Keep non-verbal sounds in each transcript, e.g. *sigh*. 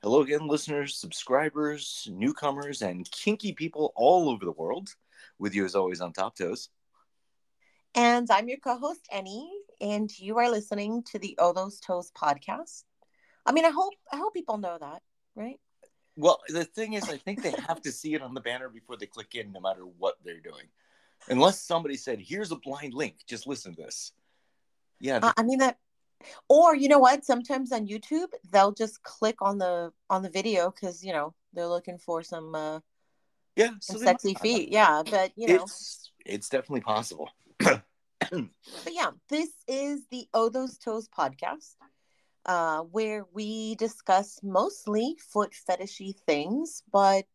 Hello again, listeners, subscribers, newcomers, and kinky people all over the world. With you, as always, on Top Toes. And I'm your co-host Annie, and you are listening to the Oh Those Toes podcast. I mean, I hope I hope people know that, right? Well, the thing is, I think they have to see it on the banner before they click in, no matter what they're doing. Unless somebody said, "Here's a blind link, just listen to this." Yeah, Uh, I mean that, or you know what? Sometimes on YouTube they'll just click on the on the video because you know they're looking for some uh, yeah, some so sexy might- feet. Yeah, but you know, It's it's definitely possible. *clears throat* but yeah, this is the Oh Those Toes podcast, uh, where we discuss mostly foot fetishy things, but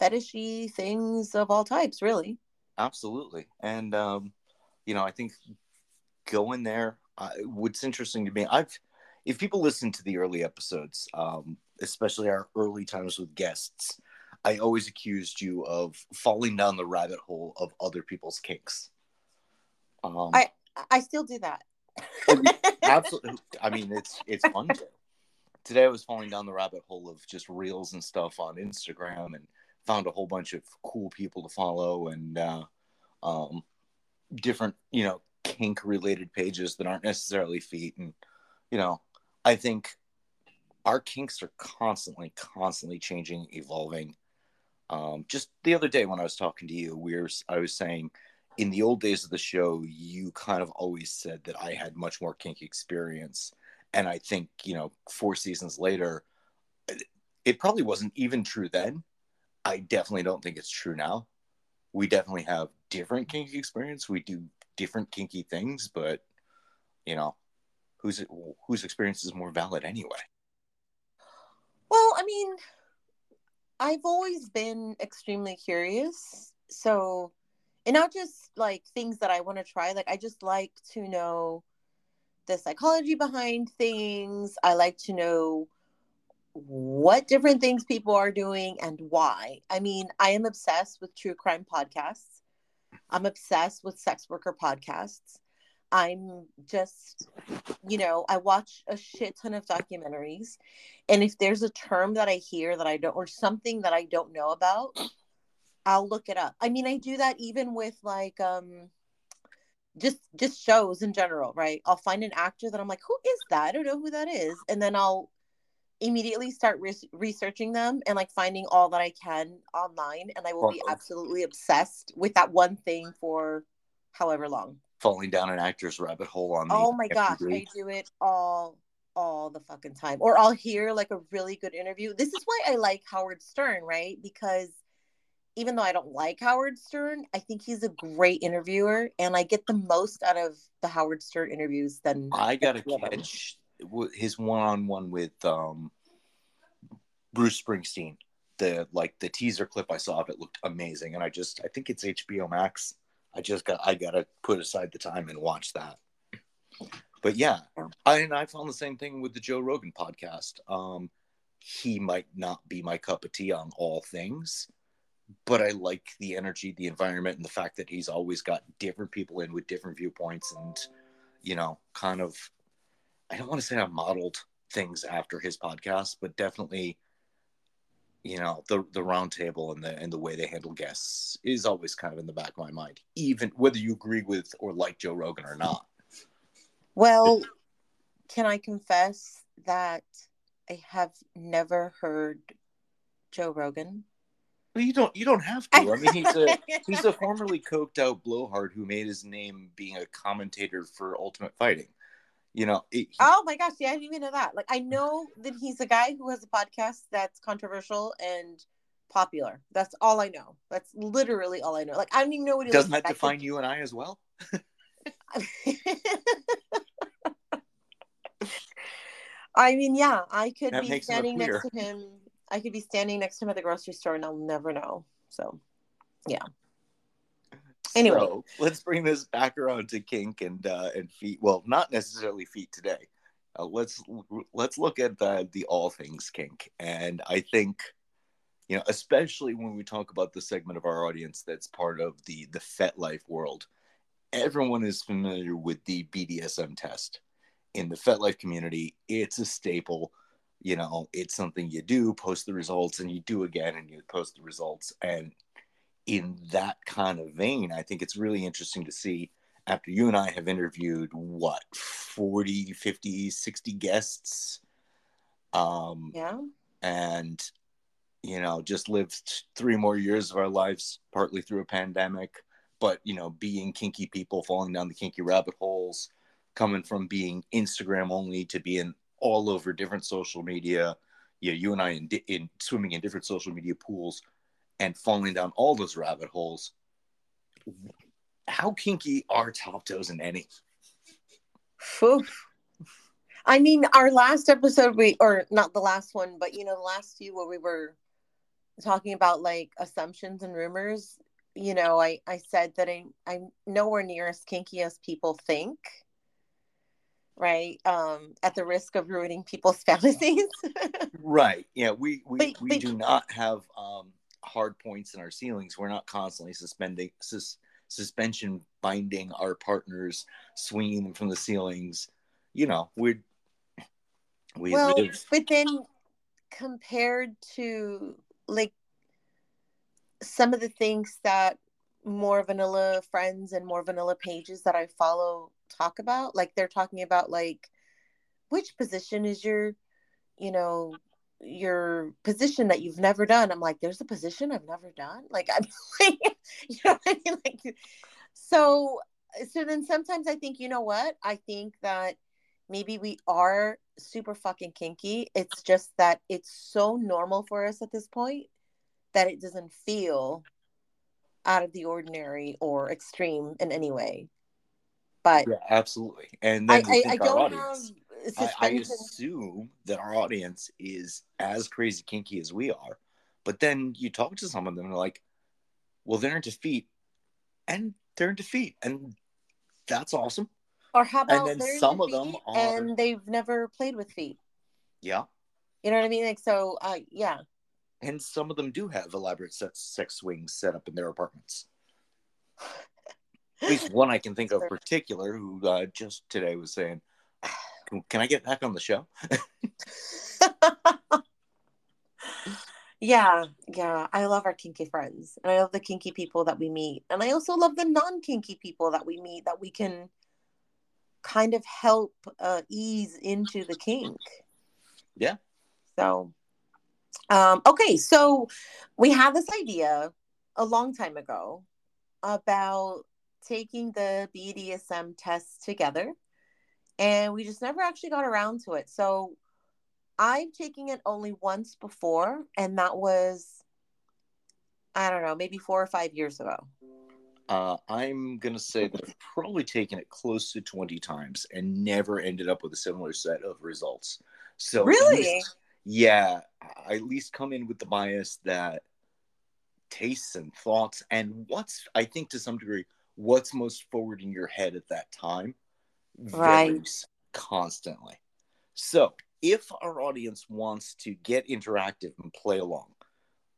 fetishy things of all types, really. Absolutely. And um, you know, I think going there, uh, what's interesting to me, I've if people listen to the early episodes, um, especially our early times with guests, I always accused you of falling down the rabbit hole of other people's kinks. Um, I I still do that. *laughs* absolutely. I mean, it's it's fun to. Today I was falling down the rabbit hole of just reels and stuff on Instagram and found a whole bunch of cool people to follow and uh, um, different, you know, kink related pages that aren't necessarily feet. And, you know, I think our kinks are constantly, constantly changing, evolving. Um, just the other day when I was talking to you, we were, I was saying in the old days of the show, you kind of always said that I had much more kink experience. And I think, you know, four seasons later, it- it probably wasn't even true then. I definitely don't think it's true now. We definitely have different kink experience. We do different kinky things, but you know, whose whose experience is more valid anyway? Well, I mean, I've always been extremely curious. So, and not just like things that I want to try. Like, I just like to know the psychology behind things. I like to know what different things people are doing and why. I mean, I am obsessed with true crime podcasts. I'm obsessed with sex worker podcasts. I'm just, you know, I watch a shit ton of documentaries. And if there's a term that I hear that I don't, or something that I don't know about, I'll look it up. I mean, I do that even with like, um, just just shows in general, right? I'll find an actor that I'm like, who is that? I don't know who that is, and then I'll immediately start re- researching them and like finding all that I can online, and I will be absolutely obsessed with that one thing for however long. Falling down an actor's rabbit hole on the Oh my gosh, I do it all all the fucking time. Or I'll hear like a really good interview. This is why I like Howard Stern, right? Because even though I don't like Howard Stern, I think he's a great interviewer and I get the most out of the Howard Stern interviews than I gotta catch his one-on-one with um, Bruce Springsteen. The like the teaser clip I saw of it looked amazing, and I just I think it's HBO Max. I just got I gotta put aside the time and watch that. But yeah. I and I found the same thing with the Joe Rogan podcast. Um, he might not be my cup of tea on all things, but I like the energy, the environment, and the fact that he's always got different people in with different viewpoints and you know, kind of I don't want to say I modeled things after his podcast, but definitely, you know, the the round table and the and the way they handle guests is always kind of in the back of my mind, even whether you agree with or like Joe Rogan or not. Well, can I confess that I have never heard Joe Rogan? Well, you don't you don't have to. I mean, he's a *laughs* he's a formerly coked out blowhard who made his name being a commentator for Ultimate Fighting. You know, it, he- Oh my gosh, yeah, I didn't even know that. Like I know that he's a guy who has a podcast that's controversial and popular. That's all I know. That's literally all I know. Like I don't even know what he doesn't that like. define you and I as well? *laughs* *laughs* I mean, yeah, I could That be makes him a standing next to him. I could be standing next to him at the grocery store and I'll never know. So, Anyway. So, let's bring this back around to kink and uh, and feet. Well, not necessarily feet today. Uh, let's let's look at the the all things kink, and I think you know, especially when we talk about the segment of our audience that's part of the the FetLife world, everyone is familiar with the BDSM test. In the FetLife community, it's a staple. you know, it's something you do, post the results, and you do again, and you post the results. And in that kind of vein, I think it's really interesting to see after you and I have interviewed what 40, 50, 60 guests. Um, yeah. And, you know, just lived three more years of our lives, partly through a pandemic, but, you know, being kinky people, falling down the kinky rabbit holes, coming from being Instagram only to being all over different social media. Yeah, you and I in, in swimming in different social media pools and falling down all those rabbit holes. How kinky are Top Toes and Annie? I mean, our last episode, we or not the last one, but you know, the last few where we were talking about like assumptions and rumors. You know, I I said that I I'm nowhere near as kinky as people think right um at the risk of ruining people's *laughs* fantasies right yeah we we, but, we but, do not have um hard points in our ceilings we're not constantly suspending sus, suspension binding our partners swinging them from the ceilings you know we're we well live. but then compared to like some of the things that more vanilla friends and more vanilla pages that i follow talk about like they're talking about like which position is your you know your position that you've never done i'm like there's a position i've never done? Like i'm *laughs* like you know what i mean? Like so uh, so then sometimes i think you know what? I think that maybe we are super fucking kinky. It's just that it's so normal for us at this point that it doesn't feel out of the ordinary or extreme in any way. But yeah, absolutely. And then I, I, I don't audience, have I, I assume that our audience is as crazy kinky as we are. But then you talk to some of them, and they're like, well, they're in defeat, and they're in defeat, and that's awesome. Or how about and then some of them are, and they've never played with feet. Yeah. You know what I mean? Like so, uh, yeah. And some of them do have elaborate sex, sex swings set up in their apartments. *laughs* at least one I can think of particular who uh, just today was saying, can, can I get back on the show? *laughs* yeah, yeah. I love our kinky friends and I love the kinky people that we meet. And I also love the non kinky people that we meet that we can kind of help uh, ease into the kink. Yeah. So, um, okay. So we had this idea a long time ago about taking the BDSM test together, and we just never actually got around to it. So I've taken it only once before, and that was, I don't know, maybe four or five years ago. Uh, I'm going to say that I've probably taken it close to 20 times and never ended up with a similar set of results. So, really? Least, yeah, I at least come in with the bias that tastes and thoughts and what's, I think, to some degree, what's most forward in your head at that time right. constantly. So if our audience wants to get interactive and play along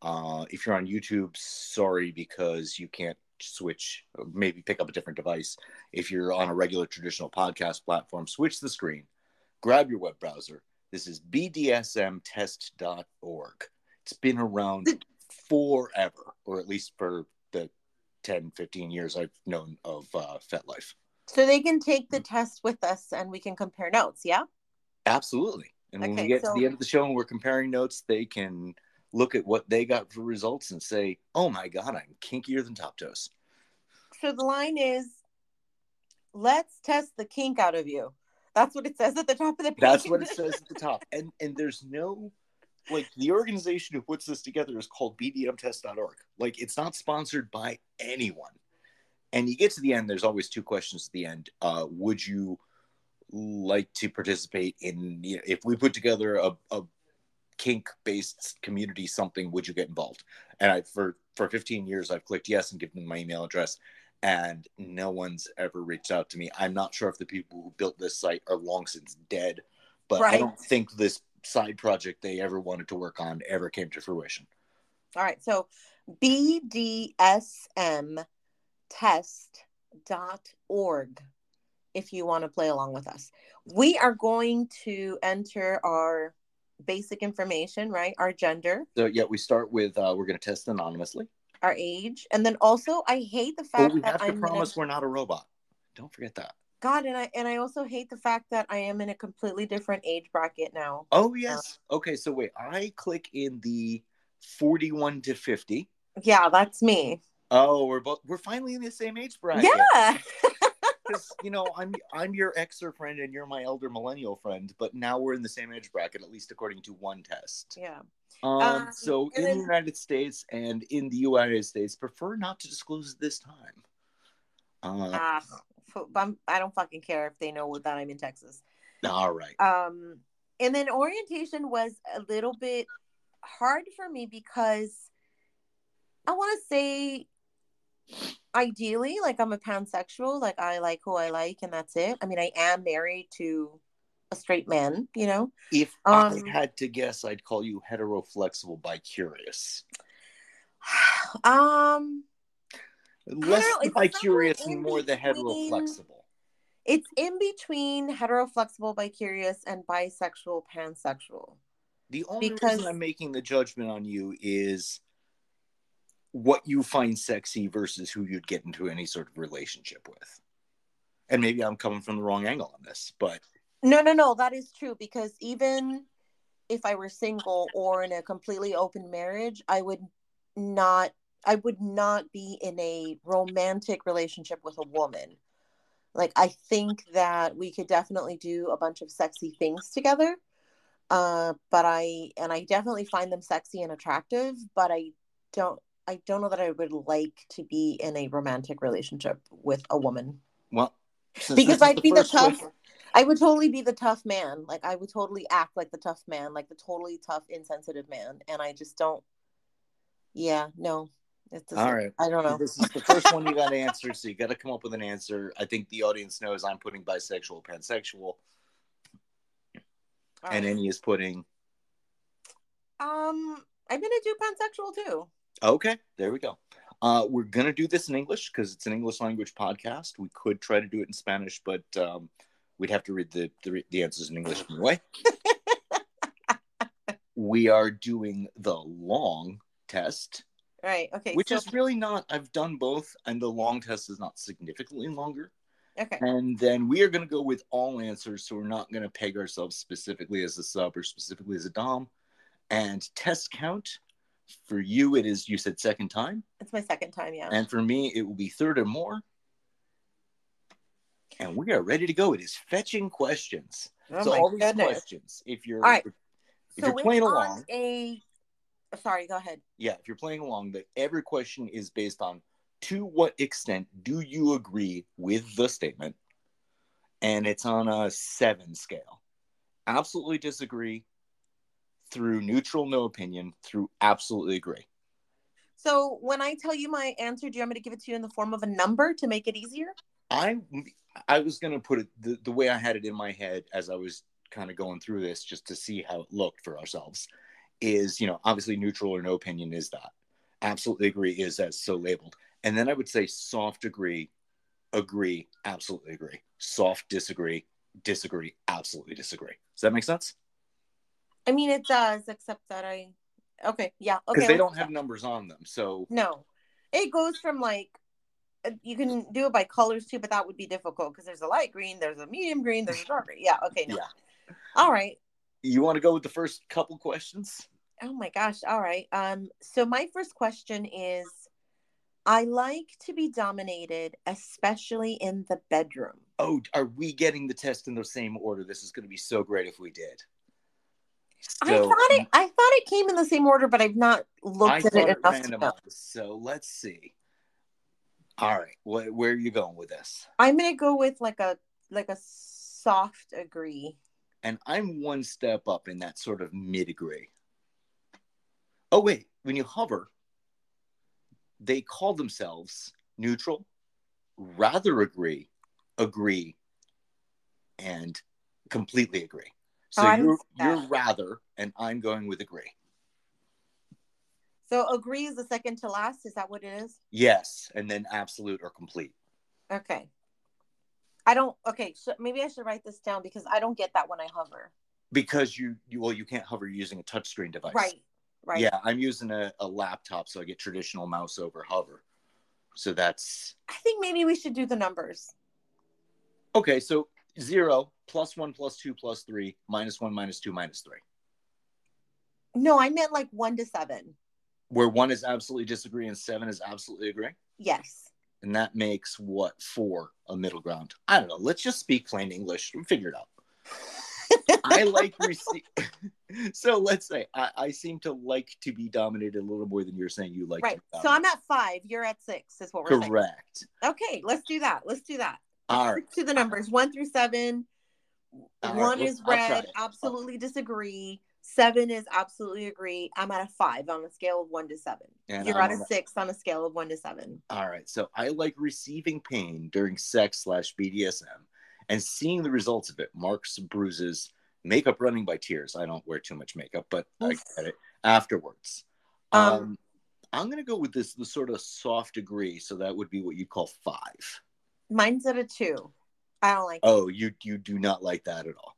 uh, if you're on youtube sorry because you can't switch maybe pick up a different device. If you're on a regular traditional podcast platform switch the screen. Grab your web browser. This is bdsmtest.org it's been around *laughs* forever or at least for the 10, 15 years I've known of uh, FetLife. So they can take the mm-hmm. test with us and we can compare notes, yeah? Absolutely. And when we get so... to the end of the show and we're comparing notes, they can look at what they got for results and say, oh my God, I'm kinkier than Top Toes. So the line is, let's test the kink out of you. That's what it says at the top of the page. That's what it *laughs* says at the top. And and there's no like the organization who puts this together is called bdsmtest.org like it's not sponsored by anyone and you get to the end there's always two questions at the end uh, would you like to participate in you know, if we put together a, a kink based community something would you get involved and i for for 15 years i've clicked yes and given them my email address and no one's ever reached out to me i'm not sure if the people who built this site are long since dead but right. i don't think this side project they ever wanted to work on ever came to fruition. All right. So bdsmtest.org if you want to play along with us. We are going to enter our basic information, right? Our gender, So yeah, we start with uh, we're going to test anonymously. our age, and then also I hate the fact we that have to I'm promise we're not a robot. Don't forget that. God, and I and I also hate the fact that I am in a completely different age bracket now. Oh yes. Okay, so wait, I click in the 41 to 50. Yeah, that's me. Oh, we're both we're finally in the same age bracket. Yeah. *laughs* *laughs* Because you know, I'm I'm your Xer friend and you're my elder millennial friend, but now we're in the same age bracket, at least according to one test. yeah. Um, Um, so in then- the United States and in the United States, prefer not to disclose this time. Uh, f- I'm, I don't fucking care if they know that I'm in Texas. all right. Um, and then orientation was a little bit hard for me because I want to say ideally like I'm a pansexual, like I like who I like and that's it. I mean, I am married to a straight man, you know. If um, I had to guess, I'd call you heteroflexible bi-curious. *sighs* um Less the bi-curious and more the between- heteroflexible. it's in between heteroflexible bi-curious and bisexual pansexual. The only Because- reason I'm making the judgment on you is what you find sexy versus who you'd get into any sort of relationship with. And maybe I'm coming from the wrong angle on this, but No, no, no, that is true because even if I were single or in a completely open marriage, I would not I would not be in a romantic relationship with a woman. Like I think that we could definitely do a bunch of sexy things together. Uh but I and I definitely find them sexy and attractive, but I don't I don't know that I would like to be in a romantic relationship with a woman. well, Because I'd be the tough question- I would totally be the tough man. Like I would totally act like the tough man, like the totally tough, insensitive man. And I just don't. Yeah, no. It's just, All right. I don't know. This is the first one you *laughs* got to answer, so you got to come up with an answer. I think the audience knows I'm putting bisexual, pansexual, All and right. Annie is putting. Um, I'm gonna do pansexual too. Okay, there we go. Uh, we're gonna do this in English because it's an English language podcast. We could try to do it in Spanish, but um, we'd have to read the, the the answers in English anyway. *laughs* we are doing the long test, Right. Okay. which so, is really not. I've done both, and the long test is not significantly longer. okay. And then we are going to go with all answers. So we're not going to peg ourselves specifically as a sub or specifically as a Dom. And test count for you, it is, you said second time. It's my second time. Yeah. And for me, it will be third or more. And we are ready to go. It is fetching questions. oh so all these questions, if you're right. if so you're playing along, a. Sorry. Go ahead. yeah, if you're playing along, that every question is based on to what extent do you agree with the statement? And it's on a seven scale. Absolutely disagree, through neutral, no opinion, through absolutely agree. So when I tell you my answer, do you want me to give it to you in the form of a number to make it easier? I I was gonna put it the, the way I had it in my head as I was kind of going through this just to see how it looked for ourselves. Is you know obviously neutral or no opinion is that absolutely agree is as so labeled, and then I would say soft agree, agree, absolutely agree, soft disagree, disagree, absolutely disagree. Does that make sense? I mean, it does, except that I. Okay. Yeah. Okay. Because they don't have numbers on them, so No, it goes from like uh, you can do it by colors too, but that would be difficult because there's a light green, there's a medium green, there's a dark green. Yeah. Okay. No. yeah. All right. You want to go with the first couple questions? Oh my gosh. All right. Um. So my first question is, I like to be dominated, especially in the bedroom. Oh, are we getting the test in the same order? This is going to be so great if we did. I thought it. I thought it came in the same order, but I've not looked at it enough to know. So let's see. All right, wh- where are you going with this? I'm gonna go with like a like a soft agree. And I'm one step up in that sort of mid agree. Oh wait, when you hover, they call themselves neutral, rather agree, agree, and completely agree. So Oh, you're you're rather, and I'm going with agree. So agree is the second to last. Is that what it is? Yes, and then absolute or complete. Okay. I don't. Okay, so maybe I should write this down because I don't get that when I hover. because you, you well you can't hover using a touchscreen device. Right. Right. Yeah, I'm using a, a laptop, so I get traditional mouse over hover. So that's I think maybe we should do the numbers. okay. So zero plus one plus two plus three minus one minus two minus three. No, I meant like one to seven. Where one is absolutely disagree and seven is absolutely agree. Yes. And that makes what four a middle ground. I don't know. Let's just speak plain English. We'll figure it out. *laughs* I like receive. *laughs* so let's say I, I seem to like to be dominated a little more than you're saying you like. right. So I'm at five. You're at six. Is what we're saying. correct. Okay, let's do that. Let's do that. All right. To the numbers one through seven. All One is red, absolutely disagree. Seven is absolutely agree. I'm at a five on a scale of one to seven. And You're I'm at a six on a scale of one to seven. All right. So I like receiving pain during sex slash BDSM and seeing the results of it. Marks, bruises, makeup running by tears. I don't wear too much makeup, but I get it afterwards. Um, Um, I'm gonna go with this the sort of soft degree, so that would be what you'd call five. Mine's at a two. I don't like. Oh, you you do not like that at all,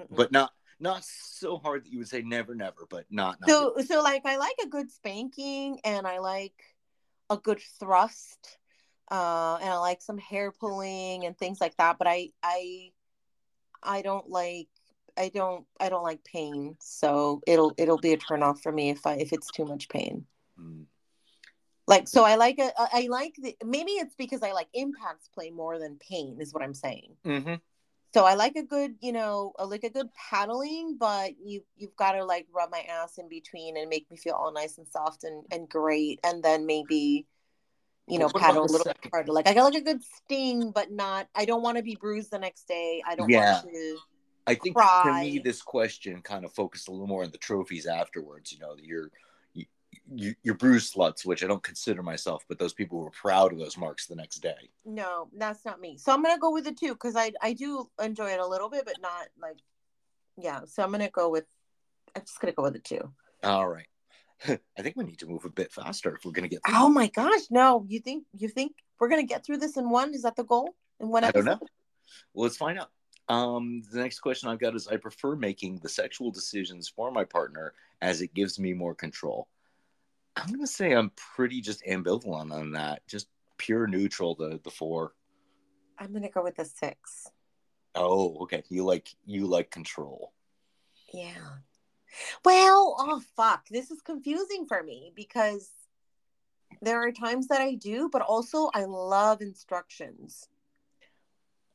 Mm-mm. but not not so hard that you would say never, never, but not. not so so like I like a good spanking and I like a good thrust. Uh, and I like some hair pulling and things like that. But I I I don't like I don't I don't like pain. So it'll it'll be a turn off for me if I if it's too much pain. Mm. Like so I like a I like the maybe it's because I like impacts play more than pain is what I'm saying. Mm-hmm. So I like a good, you know, I like a good paddling, but you you've got to like rub my ass in between and make me feel all nice and soft and and great, and then maybe, you know, What paddle a little bit harder. Like I got like a good sting, but not. I don't want to be bruised the next day. I don't Yeah. want to. I think Cry. to me this question kind of focused a little more on the trophies afterwards. You know, you're you, you, you're bruise sluts, which I don't consider myself, but those people were proud of those marks the next day. No, that's not me. So I'm gonna go with the two because I I do enjoy it a little bit, but not like, yeah. So I'm gonna go with. I'm just gonna go with the two. All right. *laughs* I think we need to move a bit faster if we're going to get. Oh my gosh, no! You think you think we're gonna get through this in one? Is that the goal? In one I don't know. Well, let's find out. Um, the next question I've got is: I prefer making the sexual decisions for my partner as it gives me more control. I'm going to say I'm pretty just ambivalent on that. Just pure neutral. The the four. I'm gonna go with the six. Oh, okay. You like you like control. Yeah. Well, oh fuck, this is confusing for me because there are times that I do, but also I love instructions.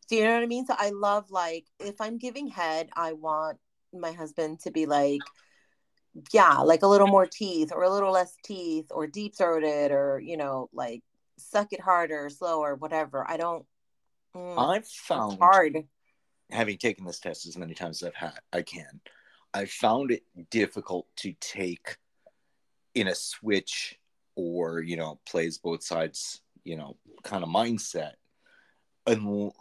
Do you know what I mean? So I love like if I'm giving head, I want my husband to be like, yeah, like a little more teeth or a little less teeth or deep throated or you know like suck it harder, slower, whatever. I don't. Mm, I've found hard. having taken this test as many times as I've had, I can. I found it difficult to take in a switch or you know plays both sides, you know, kind of mindset, and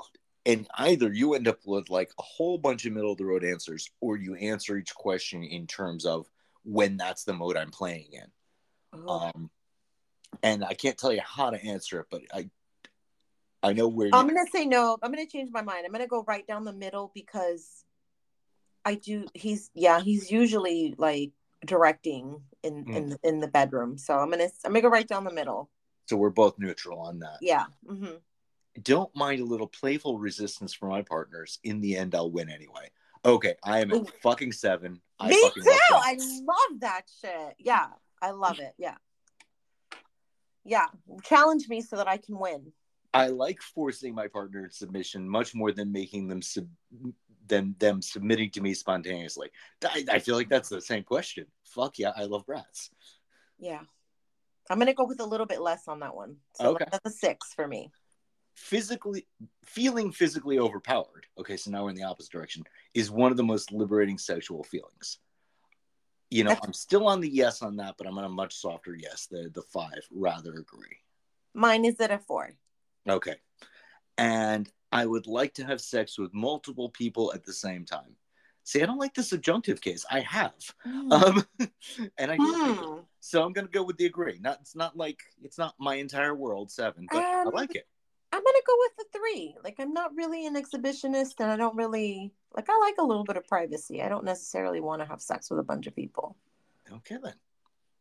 and either you end up with like a whole bunch of middle of the road answers, or you answer each question in terms of when that's the mode I'm playing in. Ugh. Um, and I can't tell you how to answer it, but I I know where I'm you, gonna say no. I'm gonna change my mind. I'm gonna go right down the middle because I do. He's yeah. He's usually like directing in in the, in the bedroom. So I'm gonna I'm gonna go right down the middle. so we're both neutral on that. Yeah. Mm-hmm. don't mind a little playful resistance from my partners. In the end, I'll win anyway. Okay, I am at fucking seven. I Me fucking too. love I love that shit. Yeah, I love it. Yeah. Yeah. Challenge me so that I can win. I like forcing my partner submission much more than making them sub than them submitting to me spontaneously. I, I feel like that's the same question. Fuck yeah, I love brats. Yeah. I'm gonna go with a little bit less on that one. So Okay. that's a six for me. Physically feeling physically overpowered. Okay, so now we're in the opposite direction. Is one of the most liberating sexual feelings. You know, That's- I'm still on the yes on that, but I'm on a much softer yes. The the five rather agree. Mine is at a four. Okay. And I would like to have sex with multiple people at the same time. See, I don't like the subjunctive case. I have. Um, *laughs* and I do like it. Hmm. So I'm gonna go with the agree. Not it's not like it's not my entire world, seven, but I Um, like it. I'm gonna go with the three. Like I'm not really an exhibitionist, and I don't really like. I like a little bit of privacy. I don't necessarily want to have sex with a bunch of people. Okay then.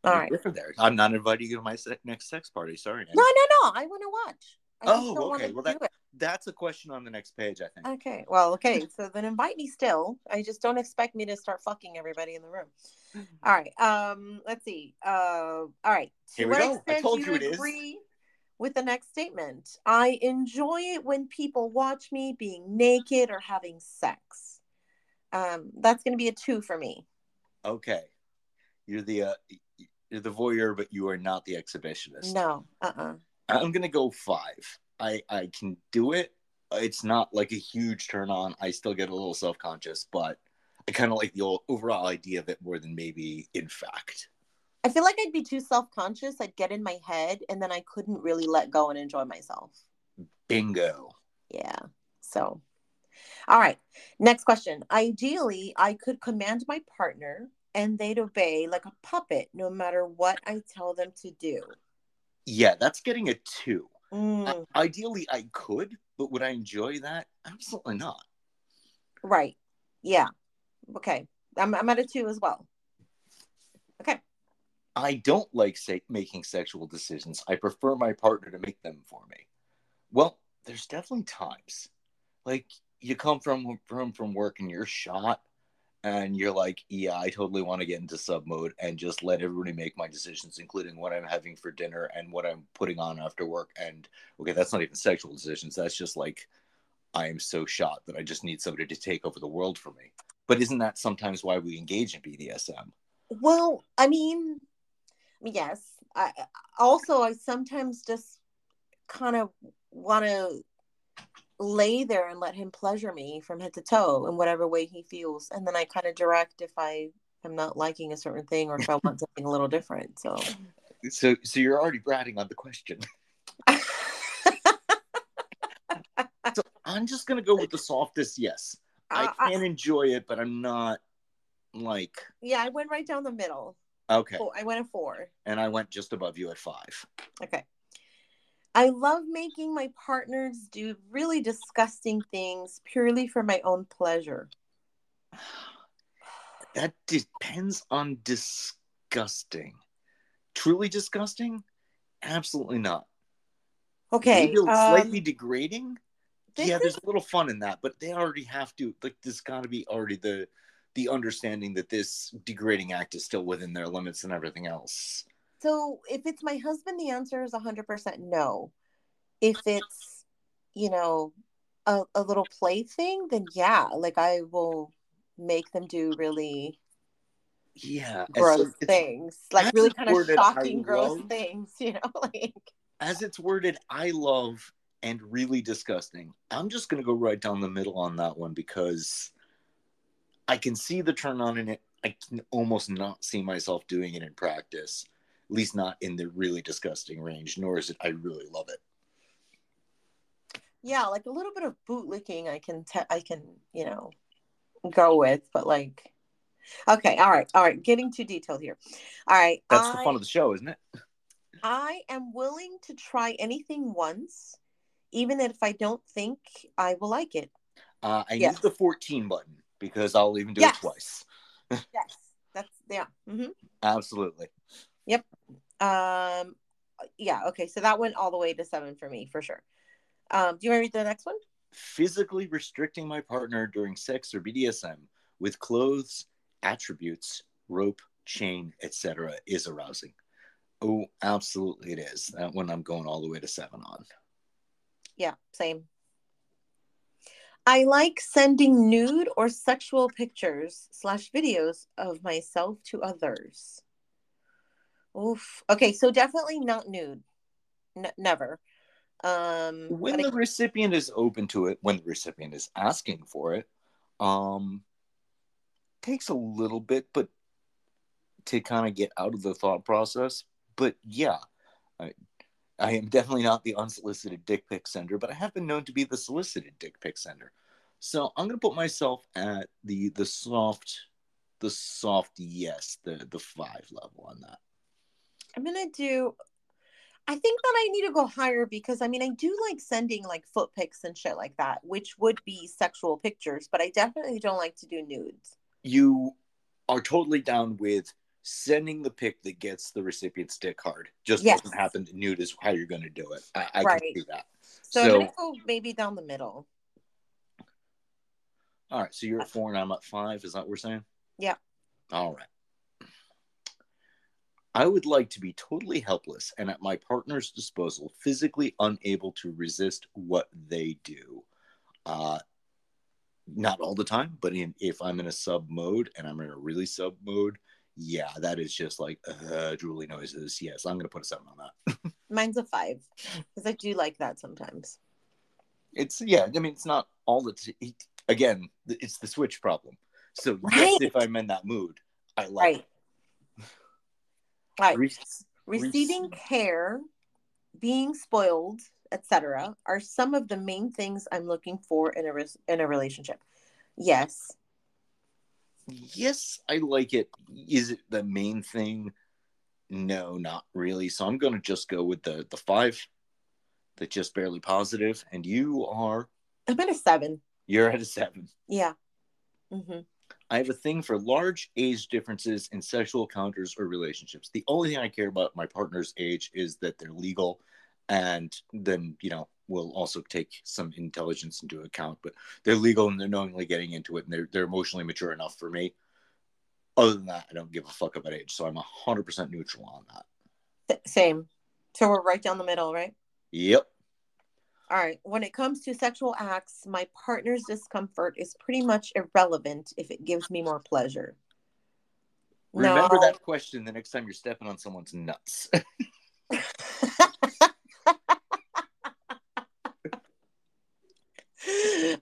All right. different there. I'm not inviting you to my se- next sex party. Sorry. No, no, no. I want to watch. I Oh, okay. Well, do that- That's a question on the next page, I think. Okay. Well, okay. So then invite me still. I just don't expect me to start fucking everybody in the room. *laughs* All right. Um. Let's see. Uh. All right. Here we what go. I told do you it is. With the next statement? I enjoy it when people watch me being naked or having sex. Um. That's going to be a two for me. Okay. You're the uh, you're the voyeur, but you are not the exhibitionist. No. Uh. uh I'm gonna go five. I I can do it. It's not like a huge turn on. I still get a little self conscious, but I kind of like the old, overall idea of it more than maybe in fact. I feel like I'd be too self conscious. I'd get in my head, and then I couldn't really let go and enjoy myself. Bingo. Yeah. So, all right. Next question. Ideally, I could command my partner and they'd obey like a puppet no matter what I tell them to do. Yeah, that's getting a two. Mm, I- ideally, I could, but would I enjoy that? Absolutely not. right. Yeah. Okay. I'm, I'm at a two as well. Okay. I don't like making sexual decisions. I prefer my partner to make them for me. Well, there's definitely times, like you come from from from work and you're shot, and you're like, yeah, I totally want to get into sub mode and just let everybody make my decisions, including what I'm having for dinner and what I'm putting on after work. And okay, that's not even sexual decisions. That's just like I am so shot that I just need somebody to take over the world for me. But isn't that sometimes why we engage in BDSM? Well, I mean, yes. I also I sometimes just kind of want to lay there and let him pleasure me from head to toe in whatever way he feels, and then I kind of direct if I am not liking a certain thing or if I want something a little different. So, So, so you're already bratting on the question. *laughs* So I'm just gonna go with the softest yes. I Uh, I- can enjoy it, but I'm not like yeah, I went right down the middle. Okay. Oh, I went a four. And I went just above you at five. Okay. I love making my partners do really disgusting things purely for my own pleasure. *sighs* That depends on disgusting. Truly disgusting? Absolutely not. Okay. Maybe um, slightly degrading. yeah, is- there's a little fun in that, but they already have to like there's gotta be already the the understanding that this degrading act is still within their limits and everything else. So if it's my husband, the answer is 100% no. If it's, you know, a, a little plaything, then yeah, like I will make them do really Yeah. gross so things, like really kind of shocking, gross love. things, *laughs* you know, like as it's worded, I love and really disgusting. I'm just gonna go right down the middle on that one because I can see the turn on in it. I can almost not see myself doing it in practice, at least not in the really disgusting range. Nor is it I really love it. yeah, like a little bit of bootlicking I can te- I can, you know, go with, but like okay, all right, all right, getting too detailed here. All right. That's the fun of the show, isn't it? I am willing to try anything once, even if I don't think I will like it. Uh, I Yes. need the 14 button because I'll even do Yes. it twice. Yes, that's yeah. hmm Absolutely. Yep. Um, yeah. Okay, so that went all the way to seven for me for sure. Um, do you want to read the next one? Physically restricting my partner during sex or BDSM with clothes, attributes, rope, chain, etc. is arousing. Oh, absolutely it is. That one I'm going all the way to seven on. Yeah, same. I like sending nude or sexual pictures slash videos of myself to others. Oof. Okay, so definitely not nude. N- never. Um, When the recipient is open to it, when the recipient is asking for it, um, takes a little bit, but to kind of get out of the thought process. But yeah, I, I am definitely not the unsolicited dick pic sender, but I have been known to be the solicited dick pic sender. So I'm gonna put myself at the the soft, the soft yes, the the five level on that. I'm gonna do. I think that I need to go higher because I mean I do like sending like foot pics and shit like that, which would be sexual pictures, but I definitely don't like to do nudes. You are totally down with sending the pic that gets the recipient's dick hard. Just Yes. doesn't happen. Nude is how you're going to do it. I, I Right. can see that. So, I'm So- go maybe down the middle. All right. So you're at four and I'm at five. Is that what we're saying? Yeah. All right. I would like to be totally helpless and at my partner's disposal, physically unable to resist what they do. Uh, not all the time, but in, if I'm in a sub mode and I'm in a really sub mode, yeah, that is just like uh, drooly noises. Yes, I'm going to put a seven on that. *laughs* Mine's a five because I do like that sometimes. It's yeah. I mean, it's not all the t- again. It's the switch problem. So yes, if I'm in that mood, I like Right. Right. Re- Receiving care, being spoiled, etc., are some of the main things I'm looking for in a res- in a relationship. Yes. Yes, I like it. Is it the main thing? No, not really. So I'm going to just go with the the five, that just barely positive. and you are I'm at a seven. you're at a seven. Yeah. hmm I have a thing for large age differences in sexual encounters or relationships. The only thing I care about my partner's age is that they're legal, and then you know we'll also take some intelligence into account. But they're legal and they're knowingly getting into it, and they're they're emotionally mature enough for me. Other than that, I don't give a fuck about age, so I'm hundred percent neutral on that. Same. So we're right down the middle, right? Yep. All right. When it comes to sexual acts, my partner's discomfort is pretty much irrelevant if it gives me more pleasure. Remember that question the next time you're stepping on someone's nuts. *laughs*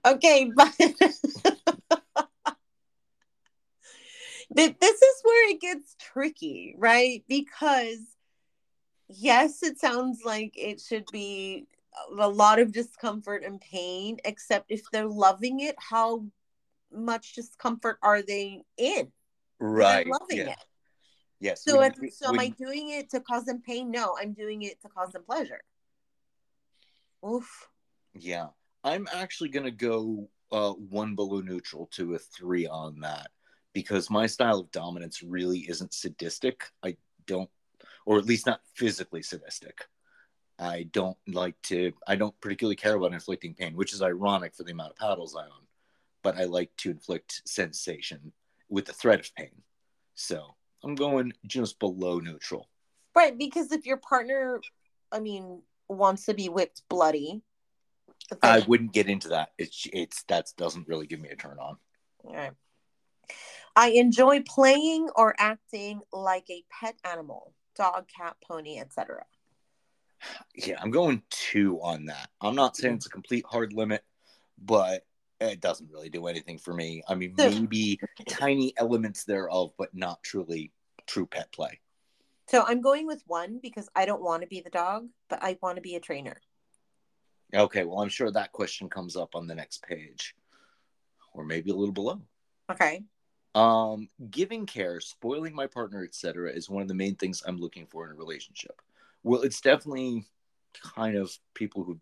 okay, but *laughs* this is where it gets tricky, right? Because yes, it sounds like it should be a lot of discomfort and pain, except if they're loving it, how much discomfort are they in? right. They're loving yeah. it. Yes. So, so am I doing it to cause them pain? No, I'm doing it to cause them pleasure. Oof. Yeah, I'm actually gonna go uh, one below neutral to a three on that because my style of dominance really isn't sadistic. I don't, or at least not physically sadistic. I don't like to. I don't particularly care about inflicting pain, which is ironic for the amount of paddles I own. But I like to inflict sensation with the threat of pain. So I'm going just below neutral. Right, because if your partner, I mean, wants to be whipped bloody, I wouldn't get into that. It's it's that doesn't really give me a turn on. All right. I enjoy playing or acting like a pet animal, dog, cat, pony, etc. Yeah, I'm going two on that. I'm not saying it's a complete hard limit, but it doesn't really do anything for me. I mean, maybe tiny elements thereof, but not truly true pet play. So I'm going with one because I don't want to be the dog, but I want to be a trainer. Okay, well, I'm sure that question comes up on the next page, or maybe a little below. Okay. Um, giving care, spoiling my partner, etc., is one of the main things I'm looking for in a relationship. Well, it's definitely kind of people who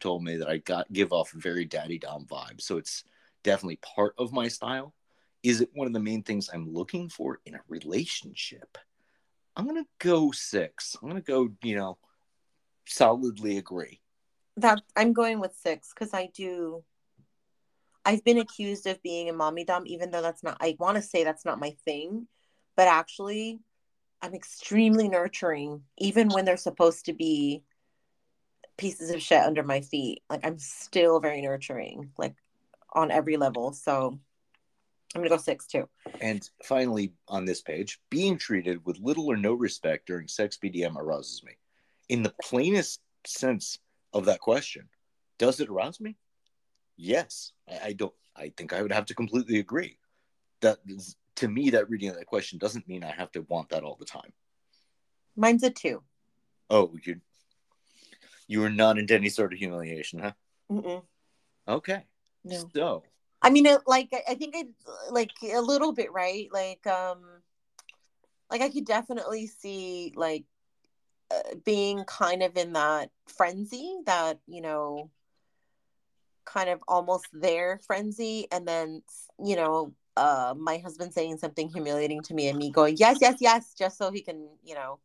told me that I got give off very daddy dom vibes, so it's definitely part of my style. Is it one of the main things I'm looking for in a relationship? I'm gonna go six. I'm gonna go, you know, solidly agree. That I'm going with six because I do. I've been accused of being a mommy dom, even though that's not. I want to say that's not my thing, but actually, I'm extremely nurturing, even when they're supposed to be pieces of shit under my feet. Like I'm still very nurturing, like on every level. So I'm gonna go six too. And finally, on this page, being treated with little or no respect during sex BDSM arouses me. In the plainest sense of that question, does it arouse me? Yes. I, I don't. I think I would have to completely agree. That is, to me, that reading of that question doesn't mean I have to want that all the time. Mine's a two. Oh, you you are not into any sort of humiliation, huh? Mm-mm. Okay. No. So I mean, it, like I- think I like a little bit, right? Like, um, like I could definitely see like being kind of in that frenzy that you know kind of almost there frenzy. And then you know uh my husband saying something humiliating to me and me going yes yes yes just so he can you know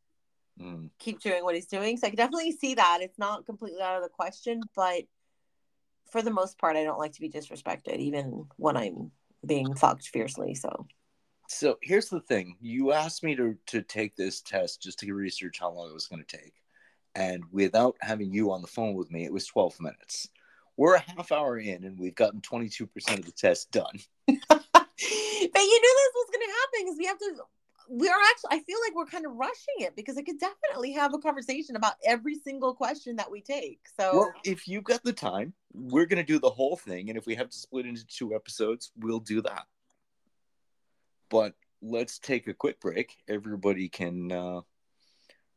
Mm. keep doing what he's doing. So i can definitely see that. It's not completely out of the question but for the most part i don't like to be disrespected even when i'm being fucked fiercely so So here's the thing: you asked me to to take this test just to research how long it was going to take, and without having you on the phone with me, it was 12 minutes. We're a half hour in, and we've gotten 22 percent of the test done. *laughs* but you knew this was going to happen because we have to we are actually i feel like we're kind of rushing it because i could definitely have a conversation about every single question that we take so Well, if you've got the time, we're going to do the whole thing, and if we have to split into two episodes, we'll do that. But let's take a quick break. Everybody can uh,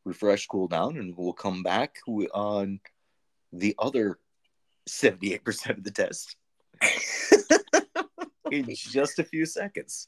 refresh, cool down, and we'll come back on the other 78% of the test *laughs* in just a few seconds.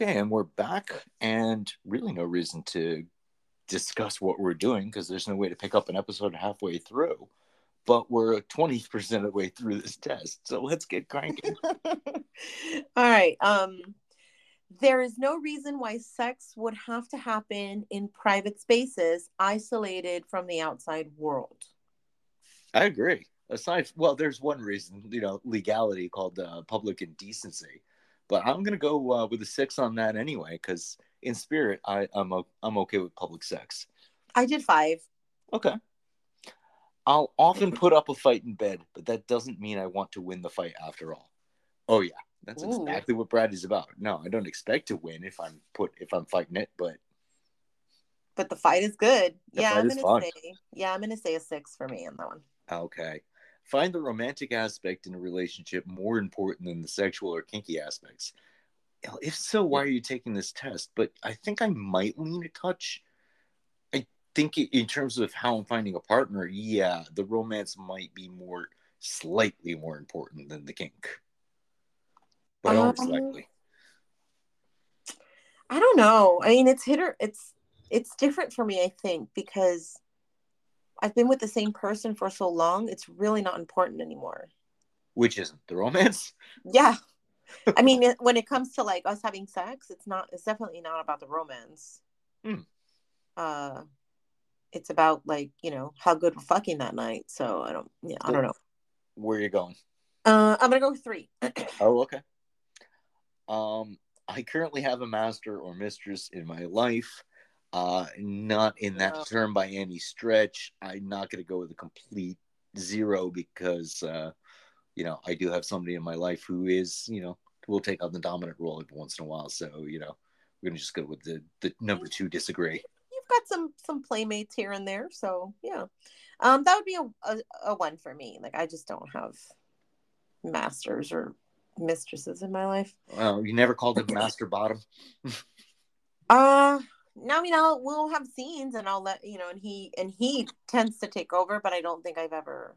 Okay, and we're back, and really no reason to discuss what we're doing because there's no way to pick up an episode halfway through. But we're 20% of the way through this test, so let's get cranking. *laughs* all right um there is no reason why sex would have to happen in private spaces isolated from the outside world I agree. Aside, well, there's one reason, you know, legality called uh, public indecency. But I'm gonna go uh, with a six on that anyway, because in spirit, I, I'm o- I'm okay with public sex. i did five Okay. I'll often put up a fight in bed, but that doesn't mean I want to win the fight after all. Oh yeah, that's Ooh. exactly what Brad is about. No, I don't expect to win if I'm put if I'm fighting it, but but the fight is good The yeah i'm gonna say yeah i'm gonna say a six for me on that one okay. Find the romantic aspect in a relationship more important than the sexual or kinky aspects. If so, why are you taking this test? But I think I might lean a touch. I think in terms of how I'm finding a partner, yeah, the romance might be more slightly more important than the kink. But Um, slightly. I don't know. I mean, it's hit or it's it's different for me. I think because I've been with the same person for so long. It's really not important anymore. Which isn't the romance? *laughs* Yeah, I mean, *laughs* it, when it comes to like us having sex, it's not. It's definitely not about the romance. Hmm. Uh, it's about like you know how good we're fucking that night. So I don't. Yeah, I don't know. Where are you going? Uh, I'm gonna go with three. *clears throat* Oh, okay. Um, I currently have a master or mistress in my life. Uh, not in that Wow. term by any stretch. I'm not going to go with a complete zero because, uh, you know, I do have somebody in my life who is, you know, will take on the dominant role every once in a while. So, you know, we're gonna just go with the the number two disagree. You've got some some playmates here and there, so yeah. Um, that would be a, a a one for me. Like I just don't have masters or mistresses in my life. Well, you never called him *clears throat* master bottom. *laughs* Uh now I mean I'll we'll have scenes and I'll let you know and he and he tends to take over, but I don't think I've ever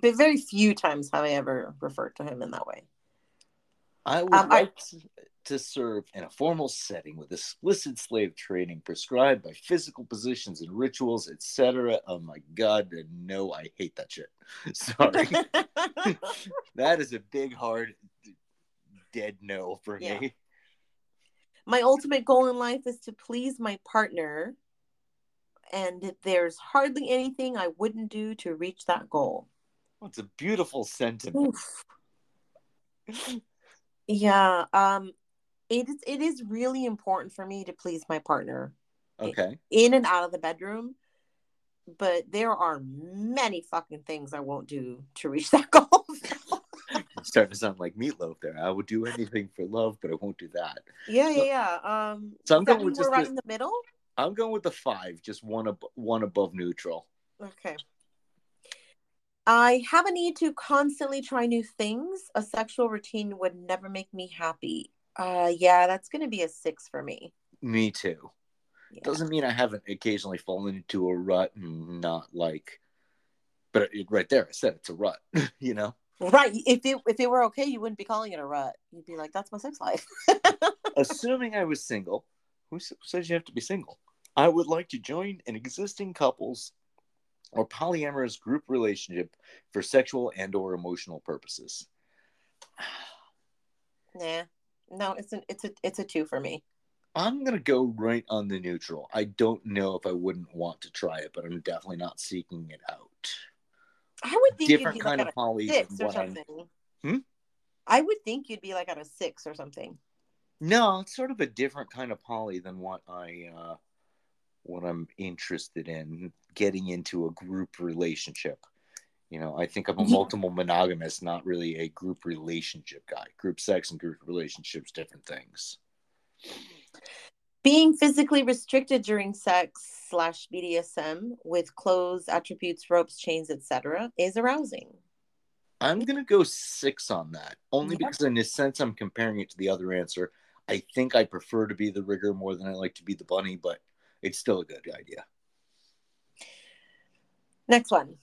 but very few times have I ever referred to him in that way. I would Um, like to, to serve in a formal setting with explicit slave training prescribed by physical positions and rituals, etc. Oh my god, no, I hate that shit. *laughs* Sorry. *laughs* *laughs* that is a big hard dead no for Yeah. me. My ultimate goal in life is to please my partner and there's hardly anything I wouldn't do to reach that goal. It's a beautiful sentiment. Yeah, um it is it is really important for me to please my partner Okay. in and out of the bedroom. But there are many fucking things I won't do to reach that goal. *laughs* *laughs* starting to sound like Meat Loaf there. I would do anything for love, but I won't do that. Yeah, yeah, yeah. Um, So I'm going with just right the- in the middle. I'm going with the five, just one ab- one above neutral. Okay. I have a need to constantly try new things. A sexual routine would never make me happy. Uh, yeah, that's gonna be a six for me. Me too. Yeah. Doesn't mean I haven't occasionally fallen into a rut and not like, but it, right there, I said it's a rut. *laughs* you know, Right. If it if it were okay, you wouldn't be calling it a rut. You'd be like, "That's my sex life." *laughs* assuming I was single, who says you have to be single? I would like to join an existing couples or polyamorous group relationship for sexual and or emotional purposes. *sighs* nah. No, it's an it's a it's a two for me. I'm gonna go right on the neutral. I don't know if I wouldn't want to try it, but I'm definitely not seeking it out. I would think Different kind like of poly six or something. Hmm? I would think you'd be like at a six or something. No, it's sort of a different kind of poly than what I uh what I'm interested in getting into a group relationship. You know, I think I'm a Yeah. multiple monogamous, not really a group relationship guy. Group sex and group relationships, different things. Being physically restricted during sex slash BDSM with clothes, attributes, ropes, chains, etc., is arousing. I'm gonna go six on that, only Yeah. because in a sense I'm comparing it to the other answer. I think I prefer to be the rigger more than I like to be the bunny, but it's still a good idea. Next one.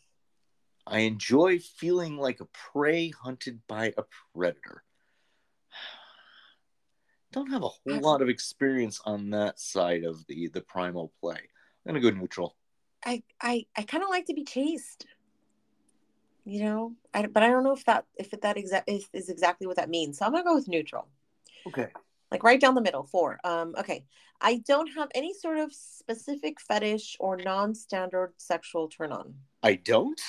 I enjoy feeling like a prey hunted by a predator. Don't have a whole lot of experience on that side of the the primal play. I'm gonna go neutral. I I I kind of like to be chased. You know, I, but I don't know if that if that exact is, is exactly what that means. So I'm gonna go with neutral. Okay. like right down the middle four um okay i don't have any sort of specific fetish or non-standard sexual turn on I don't.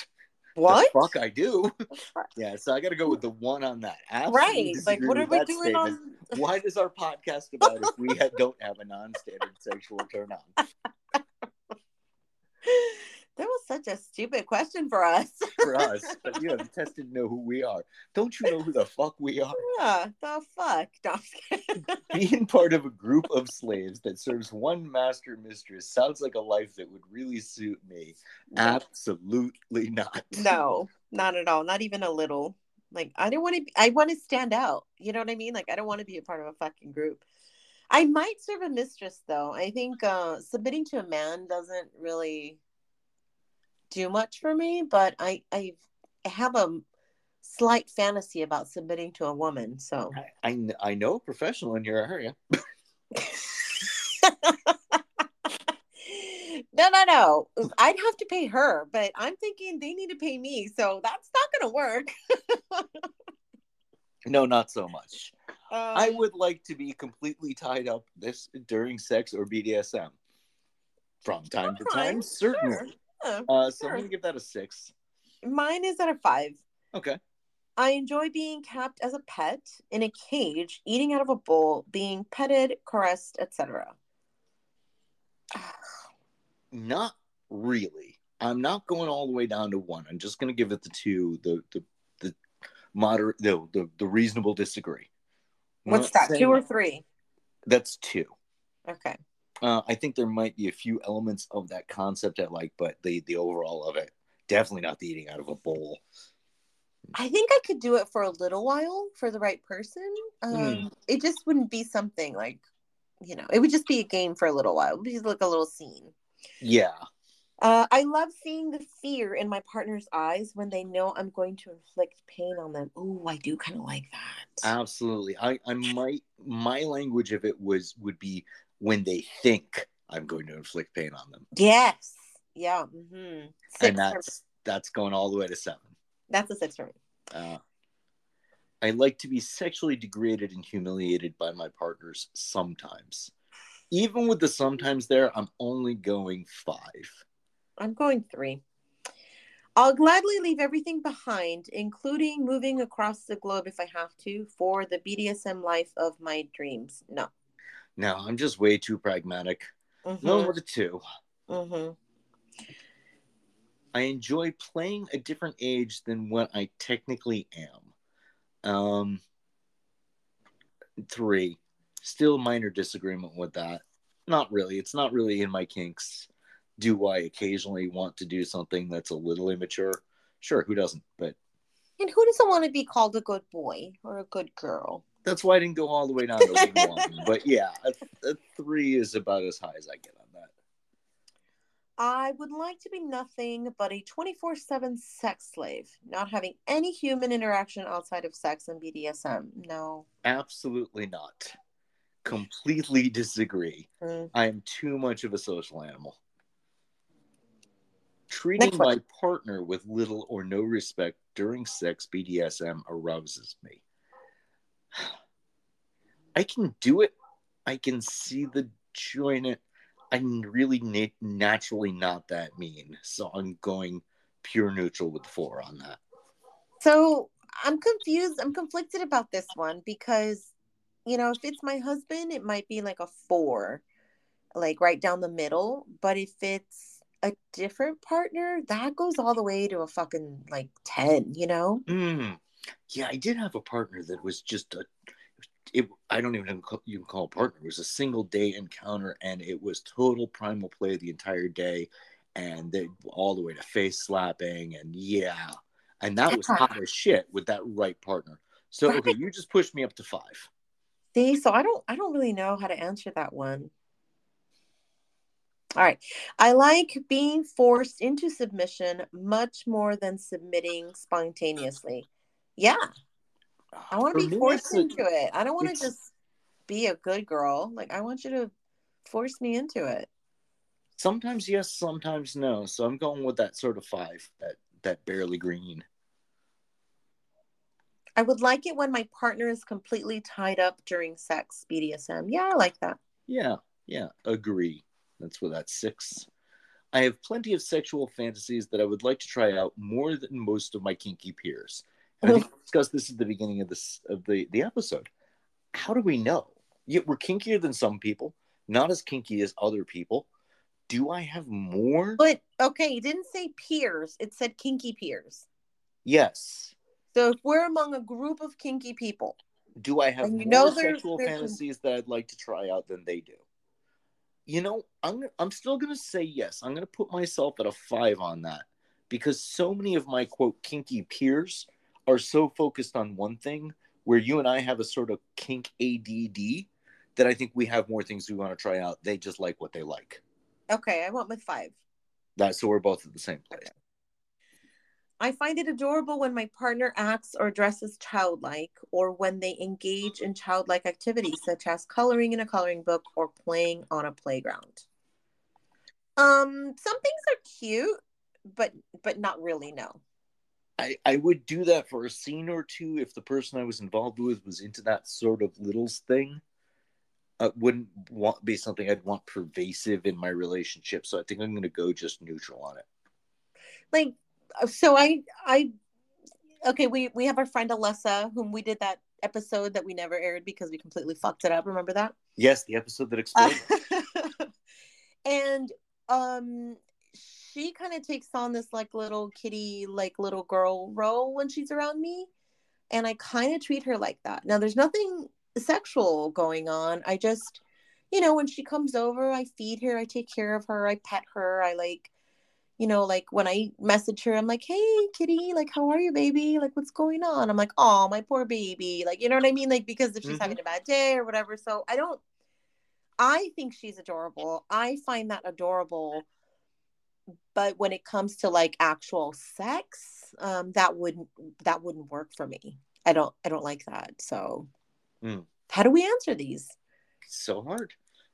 What The fuck I do. *laughs* *laughs* yeah, so I gotta go with the one on that. Absolutely right like what are we doing statement. on *laughs* Why does our podcast about if we don't have a non-standard sexual turn on? That was such a stupid question for us *laughs* For us, but you know, the test didn't know who we are. Don't you know who the fuck we are? yeah the fuck no, I'm just kidding. *laughs* Being part of a group of slaves that serves one master mistress sounds like a life that would really suit me. Absolutely not. no not at all not even a little like i don't want to i want to stand out you know what i mean like i don't want to be a part of a fucking group i might serve a mistress though i think uh submitting to a man doesn't really do much for me but i i have a slight fantasy about submitting to a woman so I, I, I know a professional in your area. *laughs* *laughs* no no no i'd have to pay her but i'm thinking they need to pay me so that's not gonna work *laughs* No, not so much. I Um, would like to be completely tied up this during sex or BDSM. From time to time, certainly. sure. Yeah, Uh, so sure. I'm gonna give that a six. Mine is at a five. Okay. I enjoy being kept as a pet in a cage, eating out of a bowl, being petted, caressed, etc. *sighs* Not really. I'm not going all the way down to one. I'm just gonna give it the two, the the the moderate, the the, the reasonable disagree. I'm What's that? Two or three? That's two. Okay. Uh, I think there might be a few elements of that concept I like, but the the overall of it, definitely not the eating out of a bowl. I think I could do it for a little while for the right person. Um, Mm. It just wouldn't be something like, you know, it would just be a game for a little while. It would be like a little scene. Yeah, Uh, I love seeing the fear in my partner's eyes when they know I'm going to inflict pain on them. Oh, I do kind of like that. absolutely. I I might my language of it was would be when they think I'm going to inflict pain on them, Yes. Yeah. Mm-hmm. And that's that's going all the way to seven. That's a six for me. Uh, I like to be sexually degraded and humiliated by my partners sometimes. Even with the sometimes there, I'm only going five. I'm going three. I'll gladly leave everything behind, including moving across the globe if I have to, for the BDSM life of my dreams. No. No, I'm just way too pragmatic. Mhm, Going with a two. mhm. I enjoy playing a different age than what I technically am. Um, three. Still minor disagreement with that. Not really. It's not really in my kinks. Do I occasionally want to do something that's a little immature? Sure, who doesn't? But And who doesn't want to be called a good boy or a good girl? That's why I didn't go all the way down to wing one. But yeah, a, a three is about as high as I get on that. I would like to be nothing but a 24 7 sex slave, not having any human interaction outside of sex and BDSM. No. Absolutely not. Completely disagree. Mm. I am too much of a social animal. Treating my partner with little or no respect during sex BDSM arouses me. I can do it. I can see the joy in it. I'm really na- naturally not that mean, so I'm going pure neutral with four on that. So I'm confused. I'm conflicted about this one because, you know, if it's my husband, it might be like a four, like right down the middle. But if it's a different partner, that goes all the way to a fucking like 10, you know? Mm. Yeah, I did have a partner that was just a. It, I don't even call, you can call it a partner. It was a single day encounter, and it was total primal play the entire day, and they all the way to face slapping, and yeah, and that was hot as shit with that right partner. So okay, you just pushed me up to five. See, so I don't I don't really know how to answer that one. All right. I like being forced into submission much more than submitting spontaneously. Yeah. I want to be forced into it. I don't want to just be a good girl. Like I want you to force me into it. Sometimes yes, sometimes no. So I'm going with that sort of five, that that barely green. I would like it when my partner is completely tied up during sex BDSM. Yeah, I like that. Yeah, yeah, agree. That's what that's six. I have plenty of sexual fantasies that I would like to try out more than most of my kinky peers. And I think we discussed this at the beginning of this of the, the episode. How do we know? Yeah, we're kinkier than some people, not as kinky as other people. Do I have more? But okay, it didn't say peers. It said kinky peers. yes. So if we're among a group of kinky people, Do I have you more know there's- sexual there's- fantasies that I'd like to try out than they do? You know, I'm I'm still gonna say yes. I'm gonna put myself at a five on that because so many of my quote kinky peers are so focused on one thing, where you and I have a sort of kink ADD that I think we have more things we want to try out. They just like what they like. okay, I went with five. That so we're both at the same place. I find it adorable when my partner acts or dresses childlike, or when they engage in childlike activities such as coloring in a coloring book or playing on a playground. Um, some things are cute, but but not really. No. I, I would do that for a scene or two if the person I was involved with was into that sort of littles thing. It wouldn't want be something I'd want pervasive in my relationship. So I think I'm going to go just neutral on it. like so i i okay we we have our friend alessa whom we did that episode that we never aired because we completely fucked it up remember that Yes, the episode that Uh, exploded. *laughs* and um she kind of takes on this like little kitty like little girl role when she's around me and i kind of treat her like that now there's nothing sexual going on i just you know when she comes over i feed her i take care of her i pet her i like you know like when i message her i'm like hey kitty like how are you baby like what's going on i'm like oh my poor baby like you know what i mean like because if she's Mhm. having a bad day or whatever so i don't I think she's adorable. I find that adorable. But when it comes to like actual sex, um, that wouldn't that wouldn't work for me. I don't I don't like that. So Mm. how do we answer these? so hard.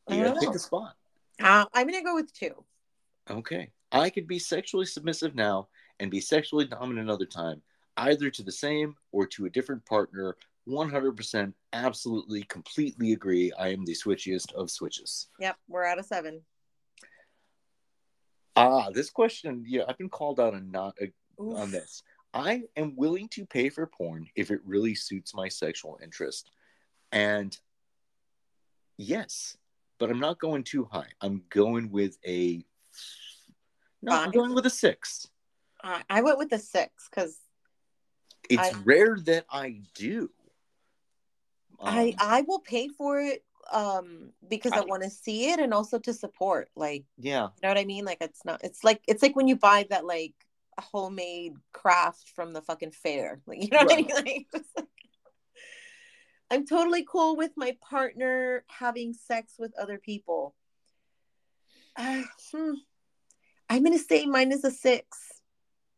You gotta pick a spot. Uh, I'm gonna go with two. Okay. I could be sexually submissive now and be sexually dominant another time, either to the same or to a different partner. 100% absolutely completely agree. I am the switchiest of switches. Yep, we're out of seven. Ah, this question, yeah, I've been called out on not Oof. on this. I am willing to pay for porn if it really suits my sexual interest. And yes, but I'm not going too high. I'm going with a no, I'm going with a six. Uh, I went with a six because it's I- rare that I do. I Um, I will pay for it um because I, I- want to see it and also to support like yeah, you know what I mean? Like it's not it's like it's like when you buy that like homemade craft from the fucking fair like *laughs* you know what I mean? *laughs* Like, just like I'm totally cool with my partner having sex with other people. Uh, hmm. I'm gonna say mine is a six.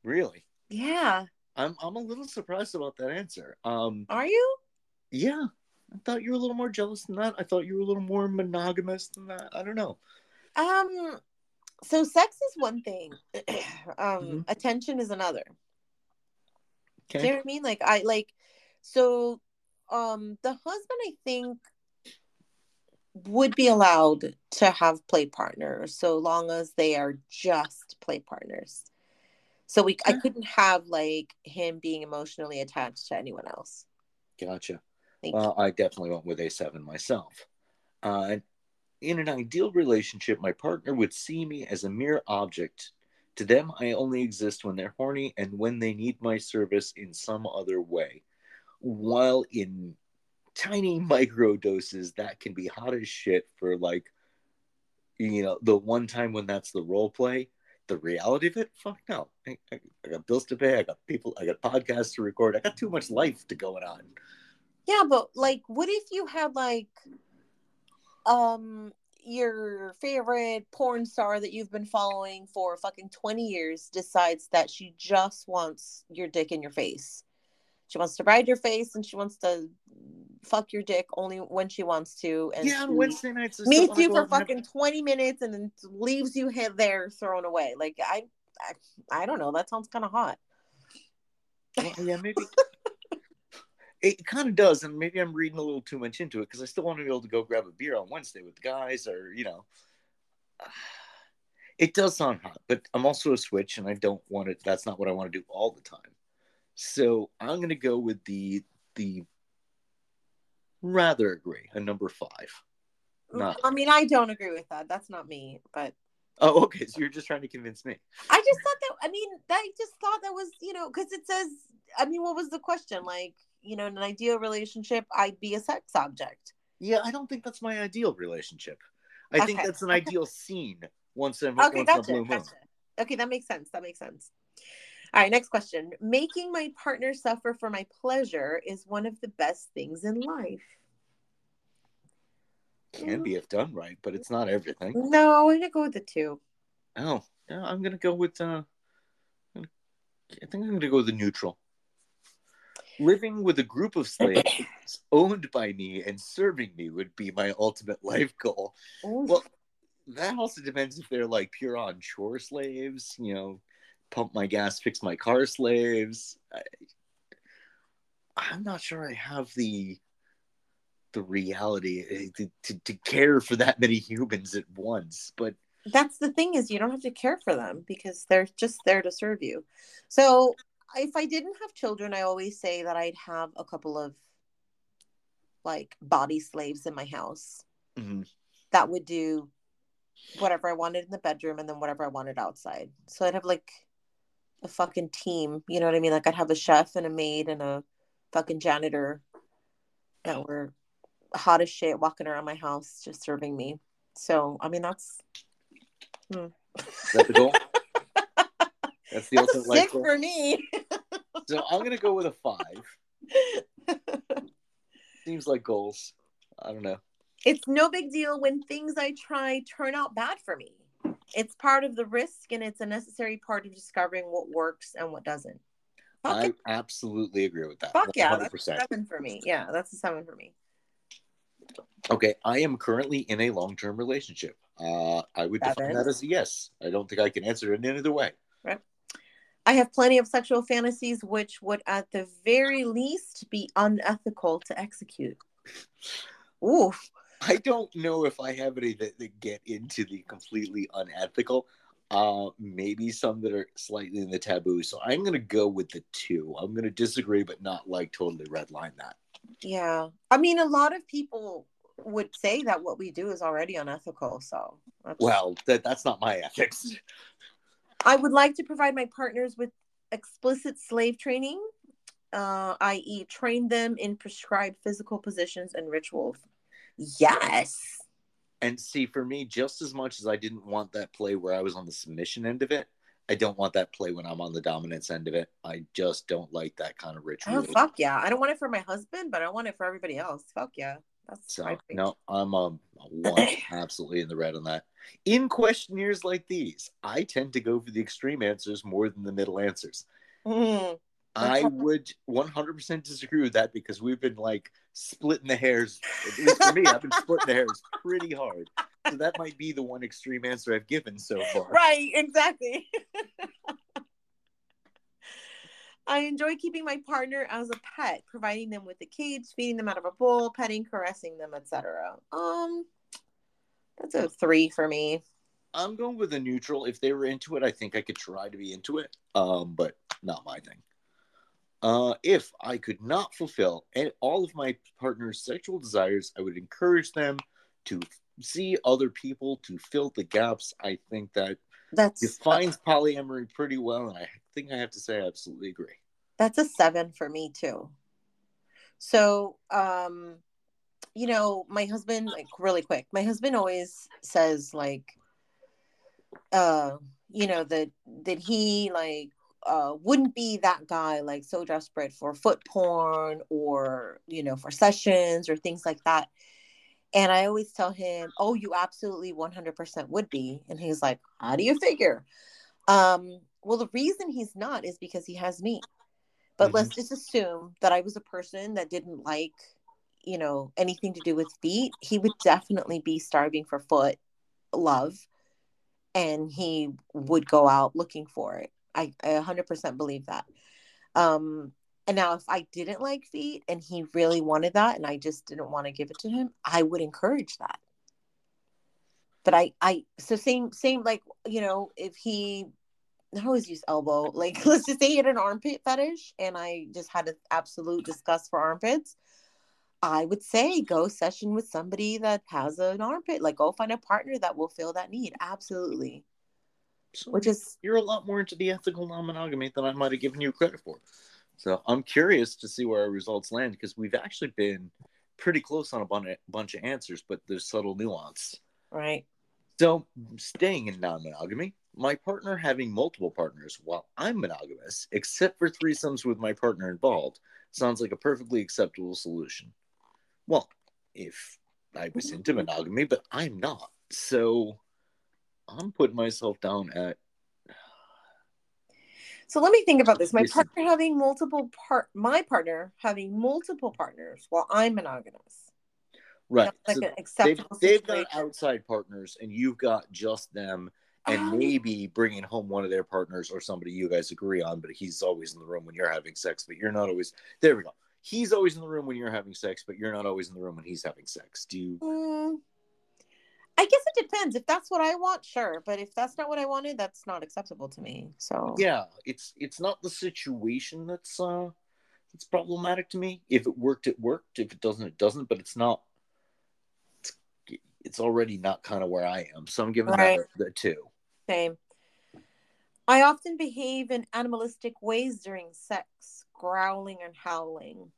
Really. yeah. I'm I'm a little surprised about that answer. Um, are you? yeah, I thought you were a little more jealous than that. I thought you were a little more monogamous than that. I don't know. Um, so sex is one thing. *clears throat* um, Mhm. attention is another. Do you know what I mean? Like I like so um the husband I think would be allowed to have play partners so long as they are just play partners. So we I couldn't have like him being emotionally attached to anyone else. Gotcha. Well, I definitely went with a seven myself. Uh, in an ideal relationship, my partner would see me as a mere object. To them, I only exist when they're horny and when they need my service in some other way. While in tiny *laughs* micro doses, that can be hot as shit for like, you know, the one time when that's the role play. The reality of it, fuck no. I, I, I got bills to pay. I got people. I got podcasts to record. I got too much life to going on. Yeah, but like, what if you had like, um, your favorite porn star that you've been following for fucking twenty years decides that she just wants your dick in your face. She wants to ride your face and she wants to fuck your dick only when she wants to. And yeah, on Wednesday nights. Meets you for and have- fucking twenty minutes and then leaves you there thrown away. Like I, I, I don't know. That sounds kind of hot. Yeah, maybe. *laughs* it kind of does, and maybe I'm reading a little too much into it because I still want to be able to go grab a beer on Wednesday with the guys, or you know. It does sound hot, but I'm also a switch, and I don't want it. That's not what I want to do all the time. So I'm gonna go with the the rather agree a number five. Not I mean, I don't agree with that. That's not me, but oh, okay. So you're just trying to convince me. I just thought that. I mean, I just thought that was you know because it says. I mean, what was the question? Like, you know, in an ideal relationship, I'd be a sex object. Yeah, I don't think that's my ideal relationship. I think that's an ideal scene once in, Okay, once in a gotcha, moon. gotcha. Okay, that makes sense. That makes sense. All right, next question. Making my partner suffer for my pleasure is one of the best things in life. Can be if done right, but it's not everything. No, I'm gonna go with the two. Oh, yeah, I'm gonna go with. Uh, I think I'm gonna go with the neutral. Living with a group of slaves *clears throat* owned by me and serving me would be my ultimate life goal. Well, that also depends if they're like pure on chore slaves, you know, pump my gas, fix my car slaves. I, I'm not sure I have the the reality eh, to, to, to care for that many humans at once, but that's the thing is you don't have to care for them because they're just there to serve you so if i didn't have children i always say that i'd have a couple of like body slaves in my house mhm. that would do whatever i wanted in the bedroom and then whatever i wanted outside. So i'd have like a fucking team you know what i mean? Like i'd have a chef and a maid and a fucking janitor that were hot as shit walking around my house just serving me. So i mean that's is that the goal? *laughs* That's the That's ultimate life goal. for me. *laughs* So I'm gonna go with a five. Seems like goals. I don't know. it's no big deal when things I try turn out bad for me. It's part of the risk and it's a necessary part of discovering what works and what doesn't. Fuck, I it. absolutely agree with that. Fuck yeah, that's a seven for me. Yeah, that's a seven for me. Okay, I am currently in a long term relationship. Uh, I would define that as a yes. I don't think I can answer it in either way. I have plenty of sexual fantasies which would at the very least be unethical to execute. Ooh. I don't know if I have any that, that get into the completely unethical. Uh, maybe some that are slightly in the taboo. So I'm gonna go with the two. I'm gonna disagree, but not like totally redline that. Yeah. I mean a lot of people would say that what we do is already unethical. So that's- Well, that that's not my ethics. I would like to provide my partners with explicit slave training. uh, i.e., train them in prescribed physical positions and rituals. Yes. And see, for me, just as much as I didn't want that play where I was on the submission end of it, I don't want that play when I'm on the dominance end of it. I just don't like that kind of ritual. Oh fuck yeah! I don't want it for my husband, but I want it for everybody else. Fuck yeah! That's So no, I'm um *coughs* one absolutely in the red on that. In questionnaires like these, I tend to go for the extreme answers more than the middle answers. Mm. I would 100% disagree with that because we've been like splitting the hairs. At least for me, I've been splitting the hairs pretty hard. So that might be the one extreme answer I've given so far. Right, exactly. *laughs* I enjoy keeping my partner as a pet, providing them with a cage, feeding them out of a bowl, petting, caressing them, etc. Um, that's a three for me. I'm going with a neutral. If they were into it, I think I could try to be into it. Um, but not my thing. Uh, if I could not fulfill all of my partner's sexual desires, I would encourage them to see other people to fill the gaps. I think that That's defines polyamory pretty well, and I think I have to say I absolutely agree. that's a seven for me too. So, um, you know, my husband, like really quick, my husband always says like, uh, you know, that that he like uh wouldn't be that guy like so desperate for foot porn or you know for sessions or things like that. And I always tell him, "Oh, you absolutely 100% would be." And he's like, "How do you figure?" Um, well, the reason he's not is because he has me. But Mhm. let's just assume that I was a person that didn't like, you know, anything to do with feet. He would definitely be starving for foot love and he would go out looking for it. I, I 100% believe that. Um, and now, if I didn't like feet and he really wanted that and I just didn't want to give it to him, I would encourage that. But I, I, so same, same, like, you know, if he, I always use elbow, *laughs* like, let's just say he had an armpit fetish and I just had an absolute disgust for armpits. I would say go session with somebody that has an armpit, like, go find a partner that will fill that need. Absolutely. So Which is, you're a lot more into the ethical non-monogamy than I might have given you credit for. So I'm curious to see where our results land because we've actually been pretty close on a bun- bunch of answers, but there's subtle nuance. right. So, staying in non monogamy, my partner having multiple partners while I'm monogamous, except for threesomes with my partner involved, sounds like a perfectly acceptable solution. Well, if I was into monogamy, but I'm not. So, I'm putting myself down at So let me think about this. My partner having multiple part, my partner having multiple partners while I'm monogamous. right. That's like So an they've, they've got outside partners, and you've got just them, and Um, *gasps* maybe bringing home one of their partners or somebody you guys agree on, but he's always in the room when you're having sex, but you're not always. There we go. He's always in the room when you're having sex, but you're not always in the room when he's having sex. Do you? Mm, I guess it depends. If that's what I want, sure. But if that's not what I wanted, that's not acceptable to me. So Yeah, it's it's not the situation that's uh that's problematic to me. If it worked, it worked. If it doesn't, it doesn't. But it's not. It's, it's already not kind of where I am, so I'm giving Right. that the two. same. I often behave in animalistic ways during sex, growling and howling.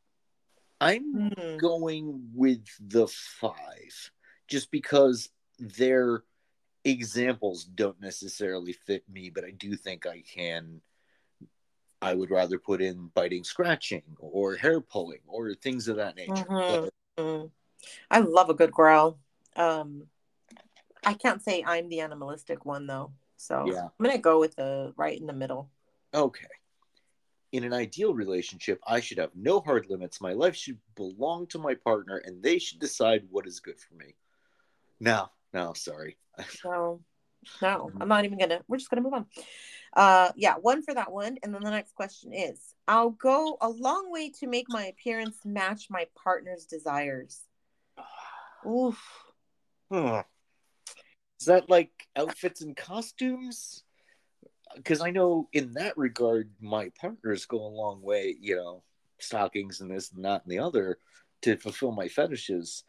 I'm Hmm. going with the five just because their examples don't necessarily fit me, but I do think I can. I would rather put in biting, scratching, or hair pulling, or things of that nature. Mhm. But Mm. I love a good growl. Um, I can't say I'm the animalistic one though, so Yeah. I'm gonna go with the right in the middle. okay. In an ideal relationship, I should have no hard limits. My life should belong to my partner, and they should decide what is good for me. No, no, sorry. So no, I'm not even gonna. We're just gonna move on. Uh, yeah, one for that one, and then the next question is: I'll go a long way to make my appearance match my partner's desires. Oof. Huh. Is that like outfits and costumes? Because I know in that regard, my partners go a long way, you know, stockings and this and that and the other to fulfill my fetishes.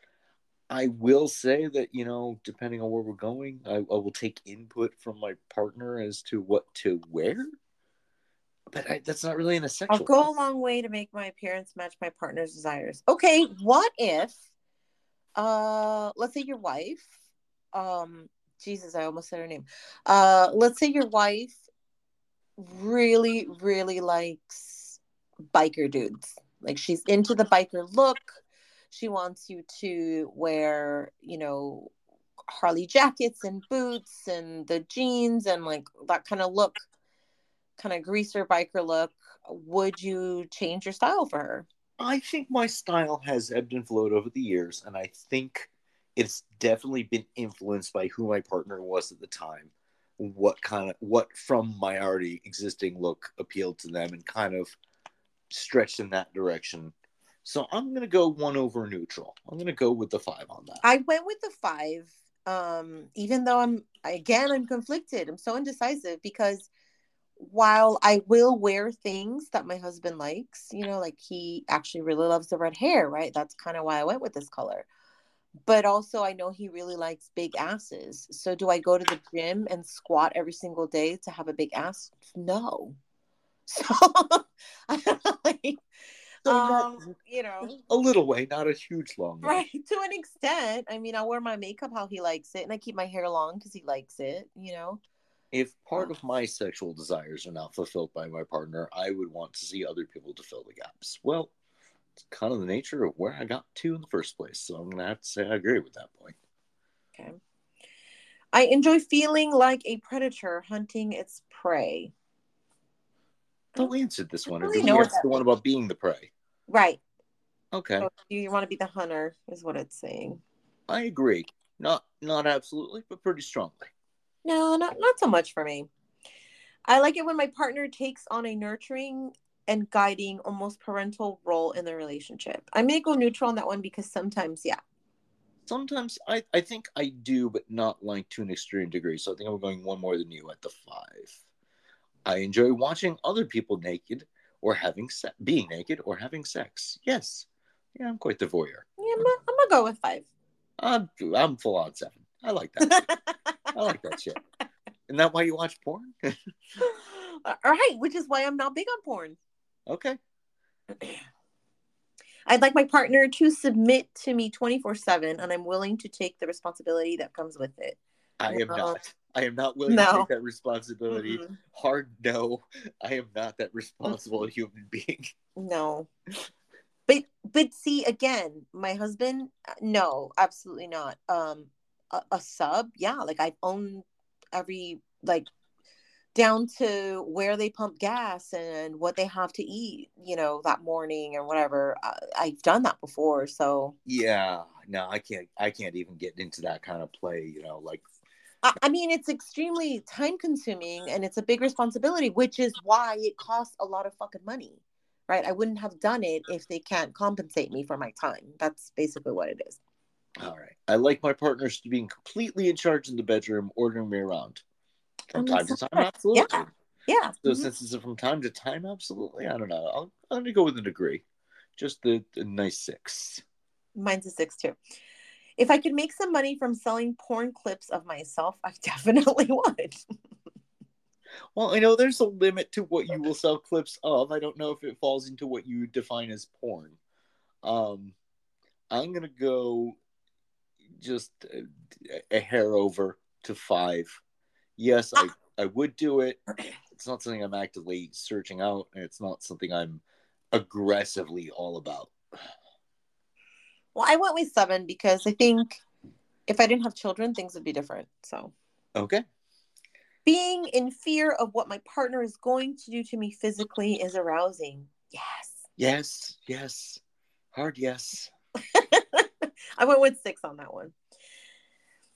I will say that, you know, depending on where we're going, I, I will take input from my partner as to what to wear. But I, that's not really in I'll go a long way to make my appearance match my partner's desires. Okay, what if uh let's say your wife um Jesus, I almost said her name. Uh let's say your wife really really likes biker dudes. Like she's into the biker look. She wants you to wear, you know, Harley jackets and boots and the jeans and like that kind of look, kind of greaser biker look. Would you change your style for her? I think my style has ebbed and flowed over the years, and I think it's definitely been influenced by who my partner was at the time. What kind of what from my already existing look appealed to them and kind of stretched in that direction. So I'm gonna go one over neutral. I'm gonna go with the five on that. I went with the five, um, even though I'm again I'm conflicted. I'm so indecisive because while I will wear things that my husband likes, you know, like he actually really loves the red hair, right? That's kind of why I went with this color. But also, I know he really likes big asses. So, do I go to the gym and squat every single day to have a big ass? No. *laughs* So, *laughs* like, So um, not- you know, a little way, not a huge long way. right to an extent. I mean, I wear my makeup how he likes it, and I keep my hair long because he likes it. You know. If part of my sexual desires are not fulfilled by my partner, I would want to see other people to fill the gaps. Well, it's kind of the nature of where I got to in the first place. So I'm gonna have to say I agree with that point. Okay. I enjoy feeling like a predator hunting its prey. We answered this one. Or really know we what answer that the one about being the prey? Right. Okay, So you, you want to be the hunter, is what it's saying. I agree. Not not absolutely, but pretty strongly. No, not not so much for me. I like it when my partner takes on a nurturing and guiding, almost parental role in the relationship. I may go neutral on that one because sometimes, yeah. Sometimes I, I think I do, but not like to an extreme degree. So I think I'm going one more than you at the five. I enjoy watching other people naked or having se- being naked or having sex. Yes, yeah, I'm quite the voyeur. Yeah, I'm, gonna- go with five. I'm I'm full on seven. I like that. I like that shit. *laughs* Isn't that why you watch porn? *laughs* All right, which is why I'm not big on porn. okay. *clears throat* I'd like my partner to submit to me 24 7, and I'm willing to take the responsibility that comes with it. I am No. not. I am not willing to take that responsibility. Mhm. Hard no. I am not that responsible human being. *laughs* No. But but see again, my husband, uh, no, absolutely not. Um, a, a sub, yeah, like I've owned every like down to where they pump gas and what they have to eat, you know, that morning or whatever. I, I've done that before, so Yeah. No, I can't. I can't even get into that kind of play. You know, like I, I mean, it's extremely time consuming and it's a big responsibility, which is why it costs a lot of fucking money, right? I wouldn't have done it if they can't compensate me for my time. That's basically what it is. All right. I like my partners to being completely in charge in the bedroom, ordering me around. From time to time, absolutely. Yeah. Yeah. So Mhm. since it's from time to time, absolutely. I don't know. I'll, I'm gonna go with a degree. Just the, the nice six. Mine's a six too. If I could make some money from selling porn clips of myself, I *laughs* definitely would. Well, I know there's a limit to what you will sell clips of. I don't know if it falls into what you define as porn. Um, I'm gonna go just a, a hair over to five. Yes, I I would do it. It's not something I'm actively searching out, and it's not something I'm aggressively all about. Well, I went with seven because I think if I didn't have children, things would be different. So Okay. being in fear of what my partner is going to do to me physically is arousing. Yes. Yes. Yes. Hard yes. *laughs* I went with six on that one.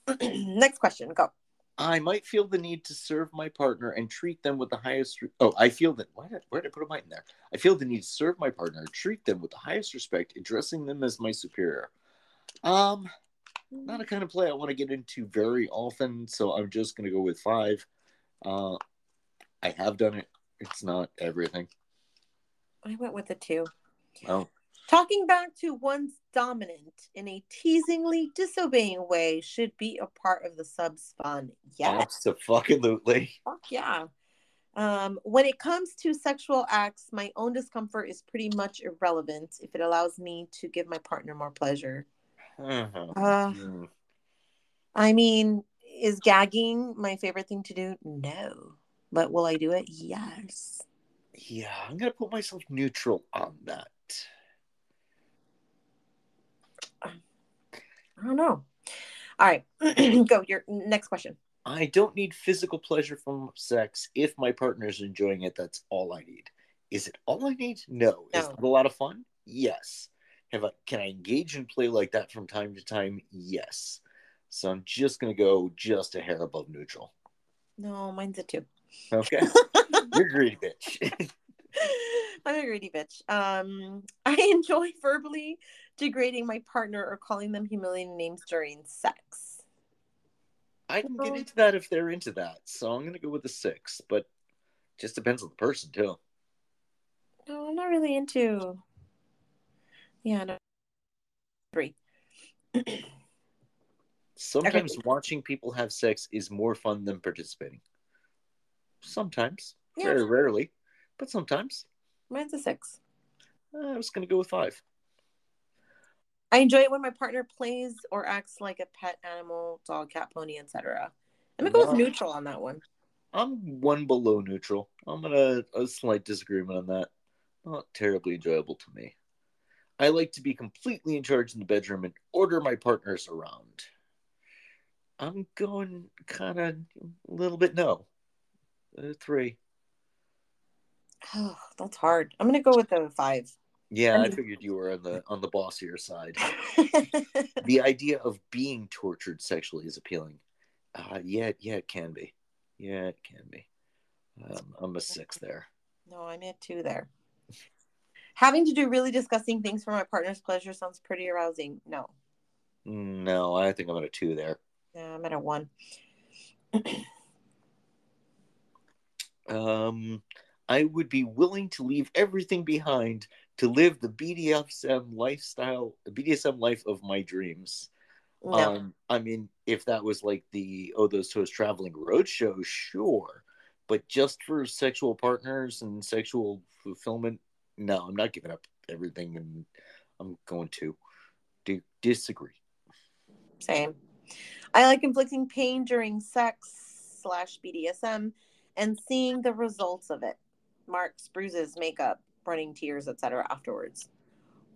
*clears throat* Next question. Go. I might feel the need to serve my partner and treat them with the highest. Re- oh, I feel that. Why did, where did I put a might in there? I feel the need to serve my partner, and treat them with the highest respect, addressing them as my superior. Um, not a kind of play I want to get into very often, so I'm just gonna go with five. Uh, I have done it. It's not everything. I went with a two. Well, Talking back to one's dominant in a teasingly disobeying way should be a part of the subs fun. Yes. absolutely. Fuck yeah. Um, when it comes to sexual acts, my own discomfort is pretty much irrelevant if it allows me to give my partner more pleasure. Uh-huh. Uh, Mm. I mean, is gagging my favorite thing to do? No. But will I do it? Yes. Yeah, I'm gonna put myself neutral on that. I don't know. All right. *clears throat* Go. Your next question. I don't need physical pleasure from sex. If my partner is enjoying it, that's all I need. Is it all I need? No. Is No. it a lot of fun? Yes. Have I can I engage and play like that from time to time? Yes. So I'm just gonna go just a hair above neutral. No, mine's a two. Okay. *laughs* You're greedy bitch. *laughs* I'm a greedy bitch. Um, *laughs* I enjoy verbally degrading my partner or calling them humiliating names during sex. I can get into that if they're into that. So I'm gonna go with a six, but just depends on the person too. No, I'm not really into. Yeah, no. Three. *clears throat* Sometimes watching people have sex is more fun than participating. Sometimes, Yeah. very rarely, but sometimes. Mine's a six. Uh, I was going to go with five. I enjoy it when my partner plays or acts like a pet animal, dog, cat, pony, etc. I'm gonna go with neutral on that one. I'm one below neutral. I'm gonna a slight disagreement on that. Not terribly enjoyable to me. I like to be completely in charge in the bedroom and order my partners around. I'm going kind of a little bit no. Uh, three. Oh, *sighs* that's hard. I'm gonna go with the five. Yeah, I figured you were on the on the bossier side. *laughs* the idea of being tortured sexually is appealing. Uh, yeah, yeah, it can be. Yeah, it can be. Um, I'm a six there. no, I'm at two there. Having to do really disgusting things for my partner's pleasure sounds pretty arousing. No, No, I think I'm at a two there. yeah, I'm at a one. Um, I would be willing to leave everything behind to live the BDSM lifestyle, the BDSM life of my dreams. No, Um, I mean, if that was like the Oh Those Toes Traveling Roadshow, sure. But just for sexual partners and sexual fulfillment, no, I'm not giving up everything and I'm going to do disagree. same. I like inflicting pain during sex slash BDSM and seeing the results of it. Marks, bruises, makeup, running tears, etc. afterwards.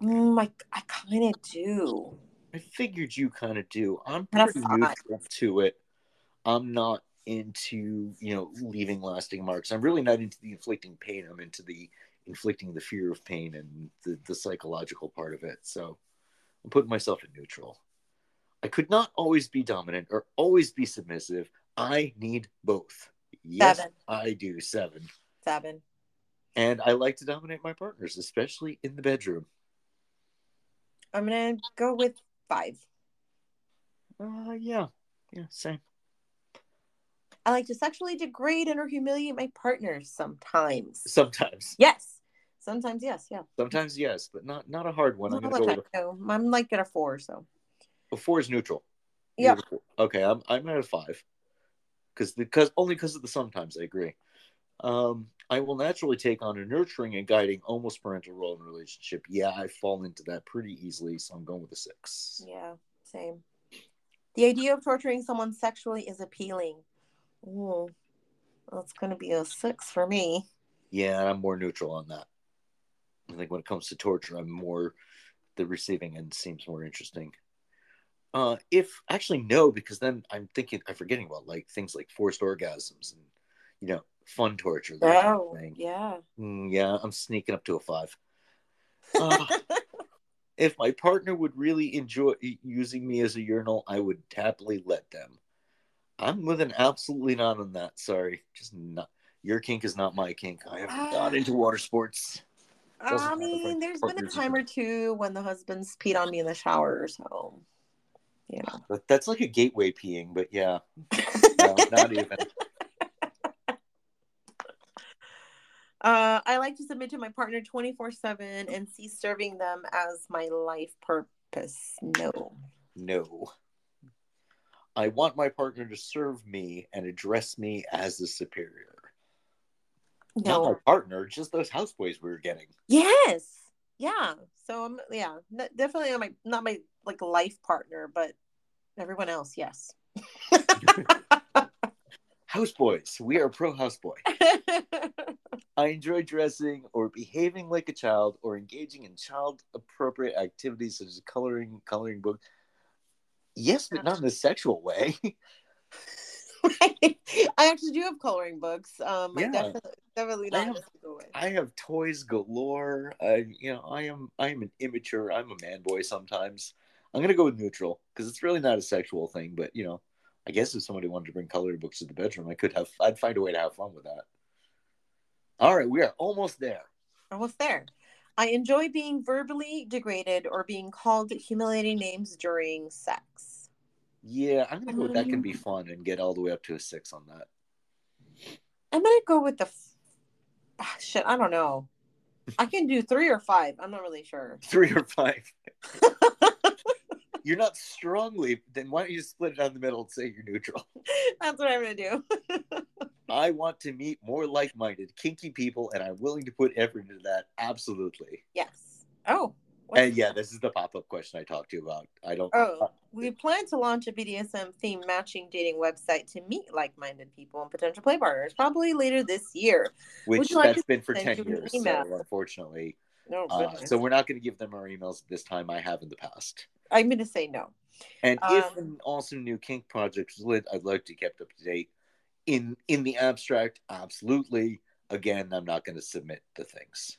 Mm, I, I kind of do. I figured you kind of do. I'm pretty neutral to it. I'm not into, you know, leaving lasting marks. I'm really not into the inflicting pain. I'm into the inflicting the fear of pain and the, the psychological part of it. So I'm putting myself in neutral. I could not always be dominant or always be submissive. I need both. Yes, Seven. I do. Seven. Seven. And I like to dominate my partners, especially in the bedroom. I'm gonna go with five. Uh, yeah. Yeah, same. I like to sexually degrade and or humiliate my partners sometimes. Sometimes. Yes. Sometimes yes, yeah. Sometimes yes, but not not a hard one. I'm gonna go with no. I'm like at a four, so a, a four is neutral. Yeah. You're at a four. Okay, I'm I'm at a five. Because because only because of the sometimes I agree. Um, I will naturally take on a nurturing and guiding, almost parental role in a relationship. Yeah, I fall into that pretty easily, so I'm going with a six. yeah, same. The idea of torturing someone sexually is appealing. Ooh, that's gonna be a six for me. Yeah, I'm more neutral on that. I think when it comes to torture, I'm more the receiving end seems more interesting. Uh, if actually no, because then I'm thinking I'm forgetting about like things like forced orgasms and you know fun torture. that kind of Oh, thing. yeah. Mm, yeah, I'm sneaking up to a five. *laughs* Uh, if my partner would really enjoy using me as a urinal, I would happily let them. I'm with an absolutely not on that. Sorry, just not. Your kink is not my kink. I am not into water *sighs* sports. Doesn't I mean, there's been a time or two when the husband's peed on me in the shower, so you know. That's like a gateway peeing, but yeah, *laughs* no, not even. Uh, I like to submit to my partner 24 7 and see serving them as my life purpose. No. No. I want my partner to serve me and address me as the superior. Not my partner, just those houseboys we were getting. Yes. Yeah. So I'm yeah, definitely not my not my like life partner, but everyone else, yes. *laughs* *laughs* Houseboys. We are pro houseboy. *laughs* I enjoy dressing or behaving like a child or engaging in child appropriate activities such as coloring, coloring book. Yes, but not in a sexual way. *laughs* I actually do have coloring books. Um, I Yeah. definitely, definitely I not have- in a way. I have toys galore. I, you know, I am I am an immature. I'm a man boy sometimes. I'm gonna go with neutral because it's really not a sexual thing. But you know, I guess if somebody wanted to bring colored books to the bedroom, I could have. I'd find a way to have fun with that. All right, we are almost there. Almost there. I enjoy being verbally degraded or being called humiliating names during sex. Yeah, I'm gonna go with that. Can Um, be fun and get all the way up to a six on that. I'm gonna go with the f- ah, shit. I don't know. I can do three or five. I'm not really sure. *laughs* Three or five. *laughs* You're not strongly. Then why don't you split it down the middle and say you're neutral? *laughs* That's what I'm gonna do. *laughs* I want to meet more like-minded, kinky people, and I'm willing to put effort into that. Absolutely. yes. Oh. And yeah, this is the pop-up question I talked to you about. I don't. Oh, we plan to launch a BDSM themed matching dating website to meet like-minded people and potential play partners, probably later this year. which like that's to been for ten years. email? So unfortunately, No, uh, so we're not going to give them our emails this time. I have in the past. I'm gonna say no. And if Um, an awesome new kink project is lit, I'd like to kept up to date. In in the abstract, absolutely. Again, I'm not going to submit the things.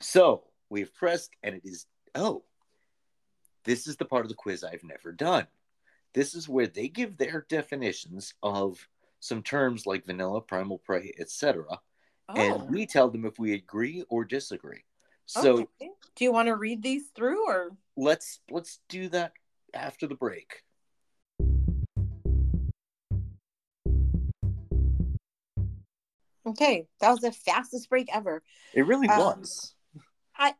So we've pressed, and it is oh, this is the part of the quiz I've never done. This is where they give their definitions of some terms like vanilla, primal prey, etc., Oh, and we tell them if we agree or disagree. So okay. do you want to read these through or? let's let's do that after the break. Okay, that was the fastest break ever. It really Um, was. I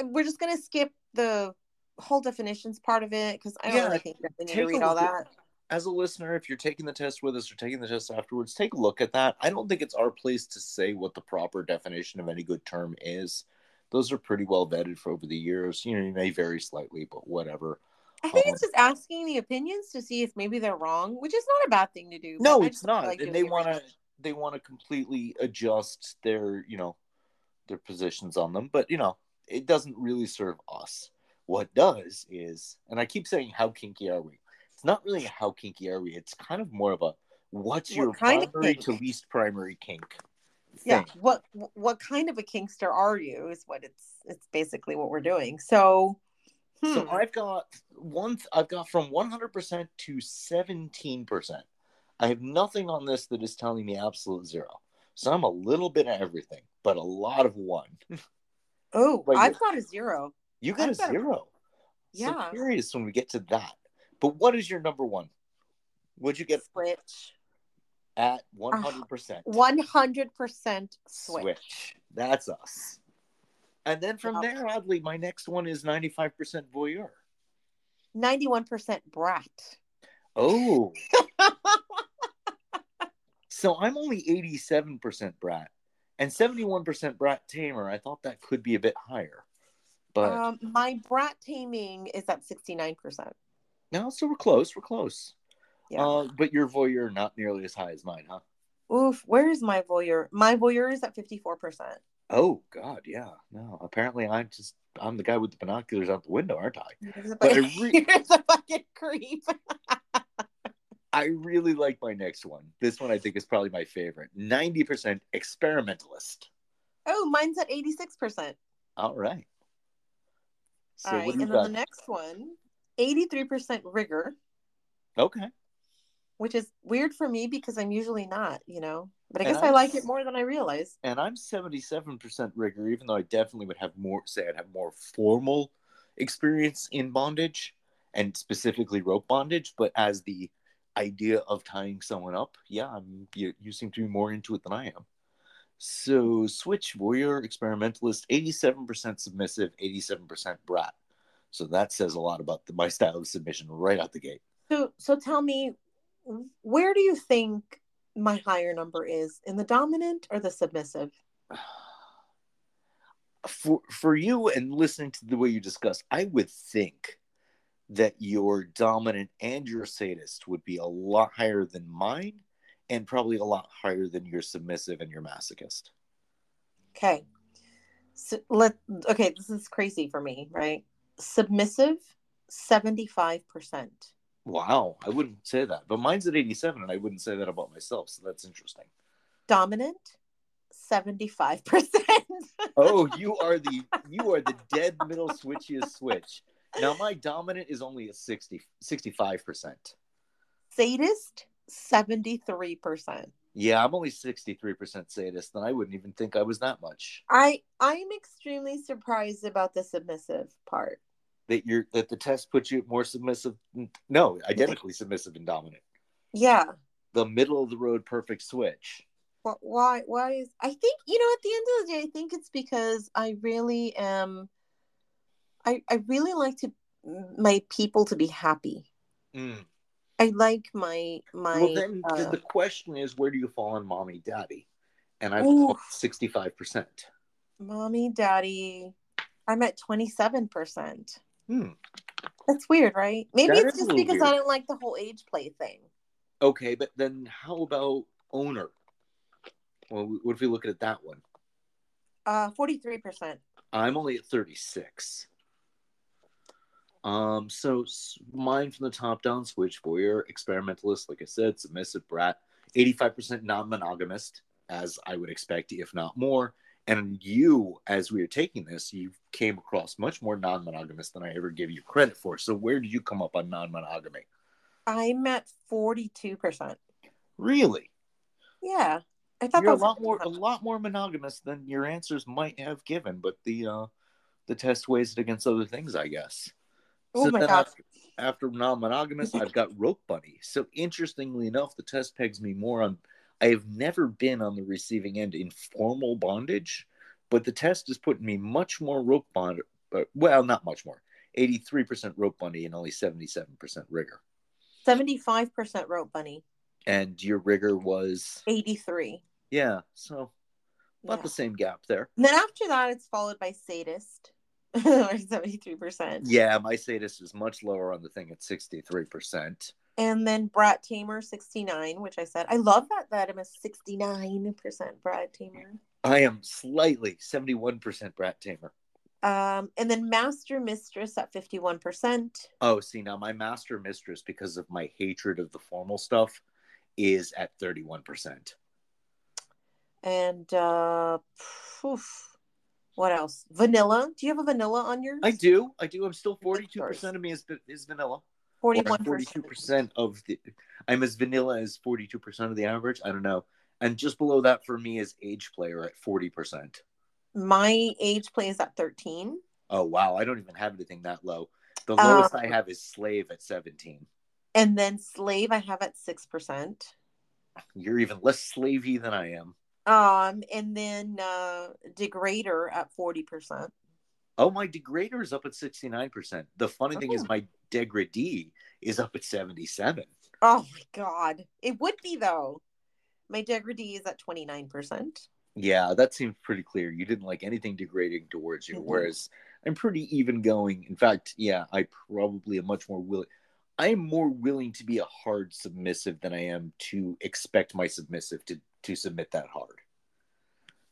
we're just gonna skip the whole definitions part of it because I don't Yeah, really think that we need to read all that. As a listener, if you're taking the test with us or taking the test afterwards, take a look at that. I don't think it's our place to say what the proper definition of any good term is. Those are pretty well vetted for over the years. You know, you may vary slightly, but whatever. I think Um, it's just asking the opinions to see if maybe they're wrong, which is not a bad thing to do. No, it's not. like and they want to they want to completely adjust their, you know, their positions on them, but you know, it doesn't really serve us. What does is, and I keep saying how kinky are we? It's not really a how kinky are we? It's kind of more of a what's What your kind of primary to least primary kink? Yeah. What what kind of a kinkster are you? Is what it's it's basically what we're doing. So. So hmm, I've got one. I've got from 100% to 17%. I have nothing on this that is telling me absolute zero. So I'm a little bit of everything, but a lot of one. *laughs* oh, Right, I've got a zero. You got a I've got a- zero. Yeah. So curious when we get to that. But what is your number one? Would you get Switch. At 100%? One hundred percent switch. Switch. That's us. And then from Yep. there, oddly, my next one is 95% voyeur. Ninety-one percent brat. Oh. *laughs* So I'm only 87% brat and 71% brat tamer. I thought that could be a bit higher. But um, my brat taming is at sixty-nine percent. no, so we're close. We're close. Yeah. Uh, but your voyeur not nearly as high as mine, huh? Oof. Where is my voyeur? My voyeur is at fifty-four percent. Oh God, yeah. No, apparently I'm just I'm the guy with the binoculars out the window, aren't I? You're But I *laughs* re- a fucking creep. *laughs* I really like my next one. This one I think is probably my favorite. 90% experimentalist. Oh, mine's at eighty-six percent. All right. So All right, and then the next one, 83% rigger, Okay. Which is weird for me because I'm usually not, you know. But I guess I like it more than I realize. and I'm 77% rigger, even though I definitely would have more, say, I'd have more formal experience in bondage and specifically rope bondage. But as the idea of tying someone up, yeah, I'm, you, you seem to be more into it than I am. So, switch voyeur, experimentalist, 87% submissive, 87% brat. So that says a lot about the, my style of submission right out the gate. So, so tell me, where do you think my higher number is in the dominant or the submissive? *sighs* for for you and listening to the way you discuss, I would think that your dominant and your sadist would be a lot higher than mine, and probably a lot higher than your submissive and your masochist. Okay. So let okay, this is crazy for me, right? Submissive, 75%. Wow, I wouldn't say that, but mine's at eighty-seven, and I wouldn't say that about myself. So that's interesting. Dominant, 75%. *laughs* Oh, you are the you are the dead middle switchiest switch. Now my dominant is only a 60 65 percent. Sadist, 73%. Yeah, I'm only 63% sadist, and I wouldn't even think I was that much. I I'm extremely surprised about the submissive part. That you're that the test puts you more submissive. No, identically submissive and dominant. Yeah. The middle of the road perfect switch. Wh- Why why is I think you know at the end of the day I think it's because I really am I I really like to my people to be happy. Mm. I like my my well, then uh, the question is, where do you fall on mommy, daddy? And I've Ooh. 65%. mommy daddy I'm at 27%. Hmm. That's weird, right? Maybe That it's just because I don't like the whole age play thing. Okay, but then how about owner? Well, what if we look at that one? Uh 43%. I'm only at 36. Um, so mine from the top down switch voyeur, experimentalist, like I said, submissive brat, 85% non-monogamist, as I would expect, if not more. And you, as we were taking this, you came across much more non-monogamous than I ever give you credit for. So where did you come up on non-monogamy? I'm at 42%. Really? Yeah. I thought You're a that was lot more a lot more monogamous than your answers might have given, but the uh the test weighs it against other things, I guess. Oh my God. After, after non-monogamous, I've got *laughs* rope bunny. So interestingly enough, the test pegs me more on. I have never been on the receiving end in formal bondage, but the test is putting me much more rope bond. Uh, well, not much more. Eighty-three percent rope bunny and only seventy-seven percent rigger. 75% rope bunny. And your rigger was 83. yeah, so about Yeah. the same gap there. And then after that, it's followed by sadist, *laughs* or 73%. Yeah, my sadist is much lower on the thing at sixty-three percent. And then brat tamer, 69, which I said, I love that, that I'm a 69% brat tamer. I am slightly seventy-one percent brat tamer. Um, and then master mistress at 51%. Oh, see now my master mistress, because of my hatred of the formal stuff, is at thirty-one percent. And uh, poof, what else? Vanilla. Do you have a vanilla on yours? I do, I do. I'm still forty-two percent of me is is vanilla. 41%. Forty-two percent of the. I'm as vanilla as forty-two percent of the average. I don't know. And just below that for me is age player at forty percent. My age play is at 13. Oh wow, I don't even have anything that low. The Um, lowest I have is slave at seventeen. And then slave, I have at 6%. You're even less slavey than I am. Um, and then uh degrader at 40%. Oh, my degrader is up at 69%. The funny thing is, Oh. my degradee is up at 77. Oh my god. It would be though. My degradee is at 29%. Yeah, that seems pretty clear. You didn't like anything degrading towards you, Mhm. whereas I'm pretty even going. In fact, yeah, I probably am much more willing. I am more willing to be a hard submissive than I am to expect my submissive to to submit that hard.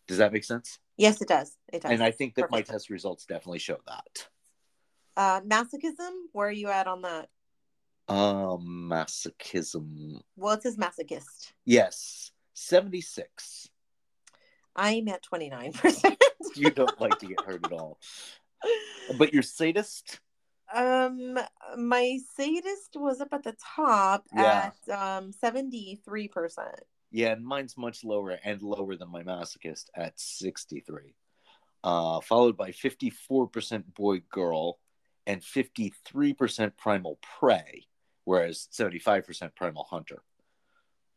Does that make sense? Yes, it does. It does. And I think that my test results definitely show that. uh masochism, where are you at on that? Um, masochism. Well, it says masochist. Yes, 76. I'm at 29%. You don't like to get hurt at all. But you're sadist? Um, my sadist was up at the top Yeah. at um 73%. Yeah, and mine's much lower and lower than my masochist at 63. Uh, followed by 54% boy girl and 53% primal prey, whereas 75% primal hunter,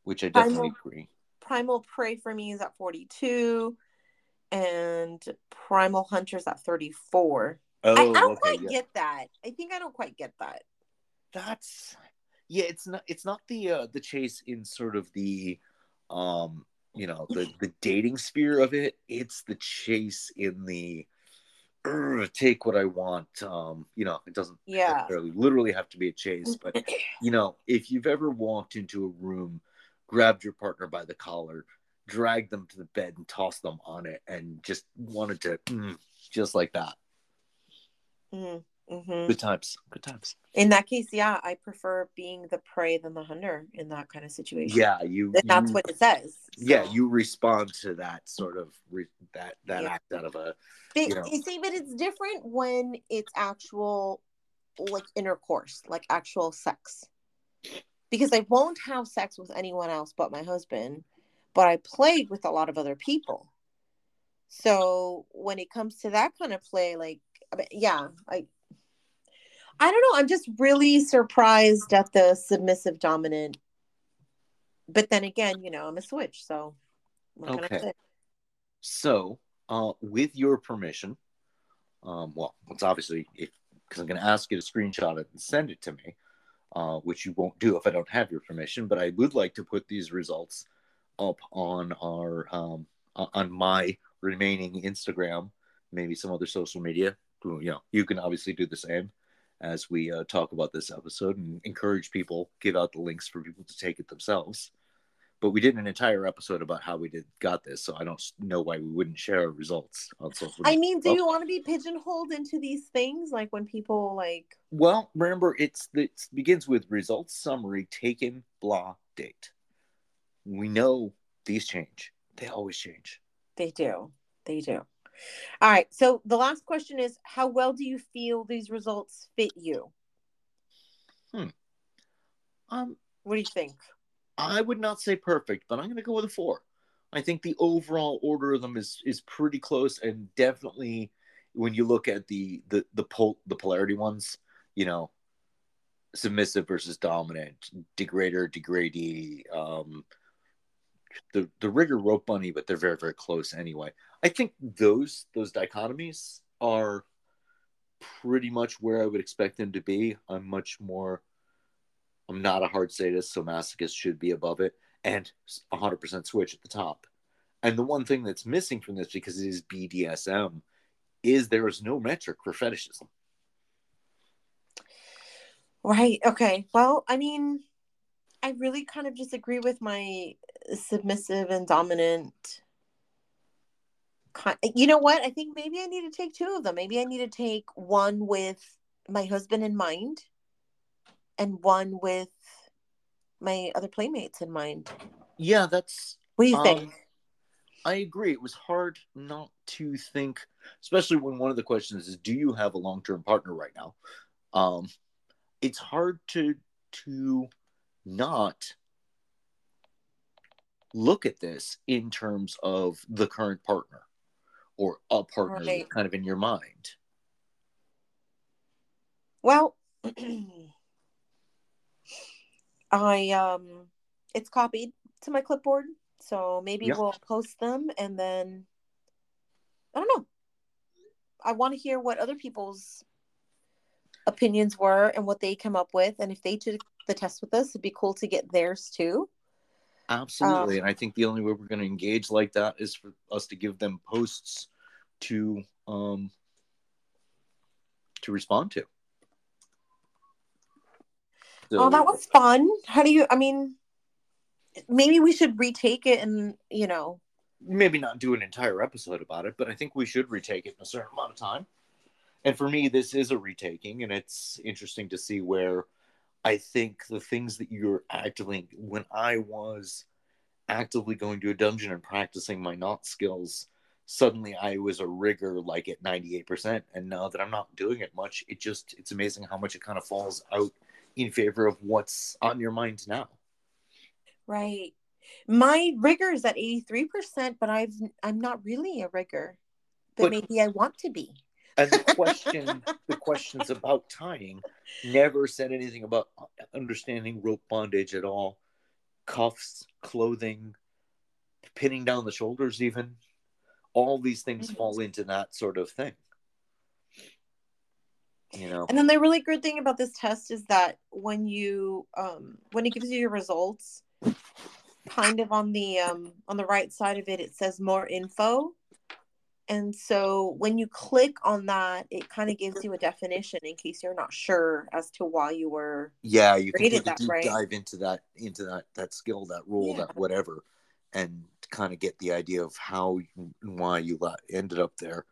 which I definitely Primal- agree. Primal prey for me is at 42, and primal hunters at 34. Oh, I, I don't okay, quite yeah. get that. I think I don't quite get that. that's yeah it's not it's not the uh the chase in sort of the um you know the the dating sphere of it. It's the chase in the take what I want. Um, you know, it doesn't Yeah. necessarily literally have to be a chase, but *laughs* you know, if you've ever walked into a room, grabbed your partner by the collar, dragged them to the bed and tossed them on it, and just wanted to, mm, just like that. Mhm, mhm. Good times. Good times. In that case, yeah, I prefer being the prey than the hunter in that kind of situation. Yeah, you. And that's you- what it says. Yeah, you respond to that sort of re- that that Yeah. act out of a. But, you know. you see, but it's different when it's actual, like intercourse, like actual sex. Because I won't have sex with anyone else but my husband, but I played with a lot of other people. So when it comes to that kind of play, like, yeah, I, I don't know. I'm just really surprised at the submissive dominant. But then again, you know, I'm a switch, so what can I Okay. say? So, uh, with your permission, um, well, it's obviously because I'm going to ask you to screenshot it and send it to me, uh, which you won't do if I don't have your permission. But I would like to put these results up on our um, on my remaining Instagram, maybe some other social media. You know, you can obviously do the same as we uh, talk about this episode and encourage people, give out the links for people to take it themselves. But we did an entire episode about how we did got this, so I don't know why we wouldn't share our results on social. I mean, do you want to be pigeonholed into these things? Like when people like, Well, remember, it's it begins with results summary taken blah date. We know these change; they always change. they do, they do. All right. So the last question is, how well do you feel these results fit you? Hmm. Um, What do you think? I would not say perfect, but I'm going to go with a four. I think the overall order of them is is pretty close, and definitely when you look at the the the pol- the polarity ones, you know, submissive versus dominant, degrader, degradee, um, the the rigger rope bunny, but they're very very close anyway. I think those those dichotomies are pretty much where I would expect them to be. I'm much more. I'm not a hard sadist, so masochist should be above it, and 100% switch at the top. And the one thing that's missing from this, because it is BDSM, is there is no metric for fetishism. Right. Okay. Well, I mean, I really kind of disagree with my submissive and dominant. You know what? I think maybe I need to take two of them. Maybe I need to take one with my husband in mind and one with my other playmates in mind. Yeah, that's. What do you Um, think? I agree. It was hard not to think, especially when one of the questions is, "Do you have a long-term partner right now?" Um, it's hard to to not look at this in terms of the current partner or a partner Right. kind of in your mind. Well, *clears throat* I um it's copied to my clipboard, so maybe Yeah. we'll post them and then I don't know. I want to hear what other people's opinions were and what they come up with and if they took the test with us, it'd be cool to get theirs too. Absolutely, Um, and I think the only way we're going to engage like that is for us to give them posts to um to respond to. oh, that was fun. How do you I mean maybe we should retake it and, you know, maybe not do an entire episode about it, but I think we should retake it in a certain amount of time. And for me, this is a retaking, and it's interesting to see where I think the things that you're actively, when I was actively going to a dungeon and practicing my knot skills, suddenly I was a rigger like at 98%. And now that I'm not doing it much, it just, it's amazing how much it kind of falls out in favor of what's on your mind now. Right. My rigger is at 83%, but I've I'm not really a rigger. But, But- maybe I want to be. And the question the questions about tying never said anything about understanding rope bondage at all. Cuffs clothing pinning down the shoulders even. All these things Mhm. fall into that sort of thing. You know? And then the really good thing about this test is that when you um when it gives you your results, kind of on the um on the right side of it it says more info and so when you click on that it kind of gives you a definition in case you're not sure as to why you were Yeah, you can take a that, deep right? dive into that into that that skill, that role, Yeah. that whatever, and kind of get the idea of how you, and why you ended up there.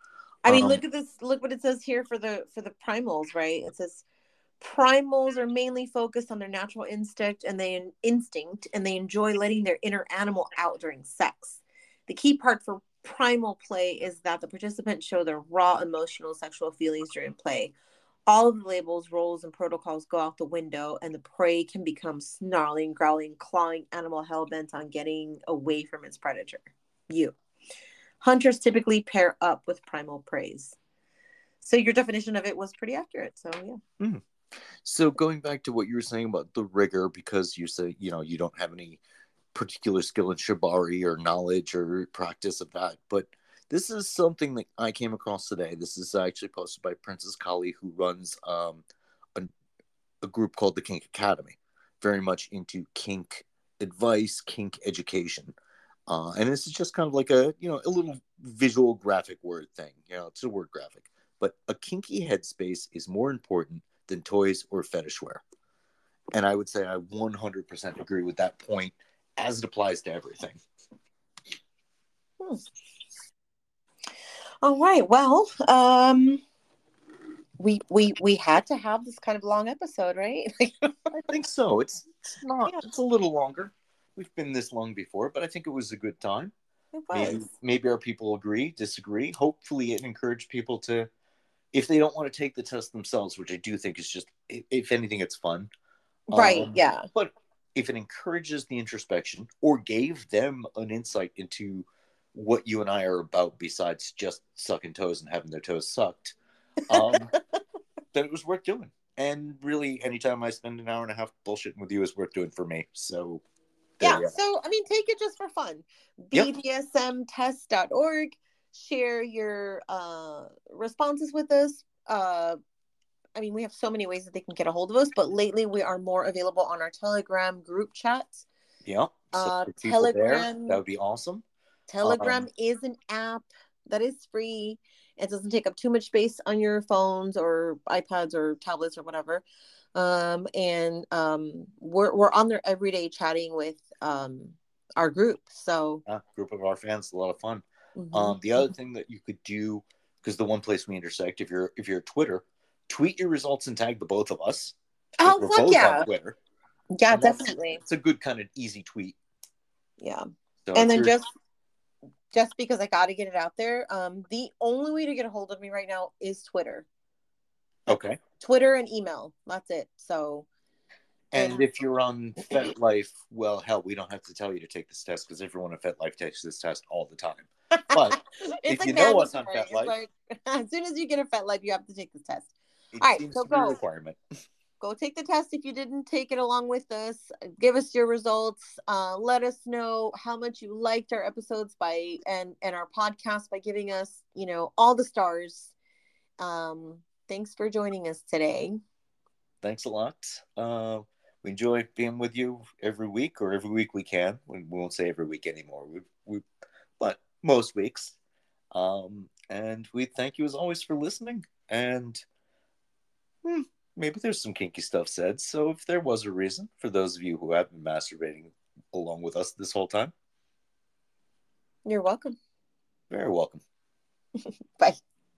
I mean, Um, look at this. Look what it says here for the for the primals, right? It says primals are mainly focused on their natural instinct and they instinct and they enjoy letting their inner animal out during sex. The key part for primal play is that the participants show their raw emotional sexual feelings during play. All of the labels, roles, and protocols go out the window, and the prey can become snarling, growling, clawing animal hell bent on getting away from its predator. You. Hunters typically pair up with primal preys. So your definition of it was pretty accurate. So yeah. Mm-hmm. So going back to what you were saying about the rigger, because you say you know you don't have any particular skill in shibari or knowledge or practice of that, but this is something that I came across today. This is actually posted by Princess Kali, who runs um, a, a group called the Kink Academy, very much into kink advice, kink education. Uh, and this is just kind of like a you know a little visual graphic word thing. You know, it's a word graphic, but a kinky headspace is more important than toys or fetish wear. And I would say I 100% agree with that point as it applies to everything. All right. Well, um, we we we had to have this kind of long episode, right? *laughs* I think so. It's, it's not, Yeah. it's a little longer. We've been this long before, but I think it was a good time. it Maybe, was. maybe our people agree, disagree. Hopefully, it encouraged people to, if they don't want to take the test themselves, which I do think is just, if anything, it's fun. Right. Um, yeah. But if it encourages the introspection or gave them an insight into what you and I are about besides just sucking toes and having their toes sucked, um, *laughs* then it was worth doing. And really, anytime I spend an hour and a half bullshitting with you is worth doing for me. So, Yeah. So I mean, take it just for fun. BDSMtest.org. Share your uh, responses with us. Uh, I mean, we have so many ways that they can get a hold of us, but lately we are more available on our Telegram group chat. Yeah. So Uh, people there, Telegram- that would be awesome. Telegram Um, is an app that is free. It doesn't take up too much space on your phones or iPads or tablets or whatever. Um, and um, we're we're on there every day chatting with um, our group. So group of our fans, a lot of fun. mhm. Um, the other thing that you could do, because the one place we intersect, if you're if you're Twitter, tweet your results and tag the both of us. oh We're fuck both yeah, on Twitter. yeah, definitely, It's a good kind of easy tweet. yeah. So and then just just because I got to get it out there, um, the only way to get a hold of me right now is Twitter, okay. Twitter and email. That's it. So And if you're on FetLife, well, hell, we don't have to tell you to take this test because everyone at FetLife takes this test all the time. But *laughs* if you know on FetLife- like, *laughs* as soon as you get a FetLife, you have to take this test. It All right, so to be a go. requirement. *laughs* Go take the test if you didn't take it along with us. Give us your results. Uh, let us know how much you liked our episodes by and and our podcast by giving us, you know, all the stars. Um, thanks for joining us today. Thanks a lot. Uh, we enjoy being with you every week or every week we can. We, we won't say every week anymore. We, we, but most weeks. Um, and we thank you as always for listening. And hmm, maybe there's some kinky stuff said. So if there was a reason for those of you who have been masturbating along with us this whole time, You're welcome. very welcome. *laughs* Bye.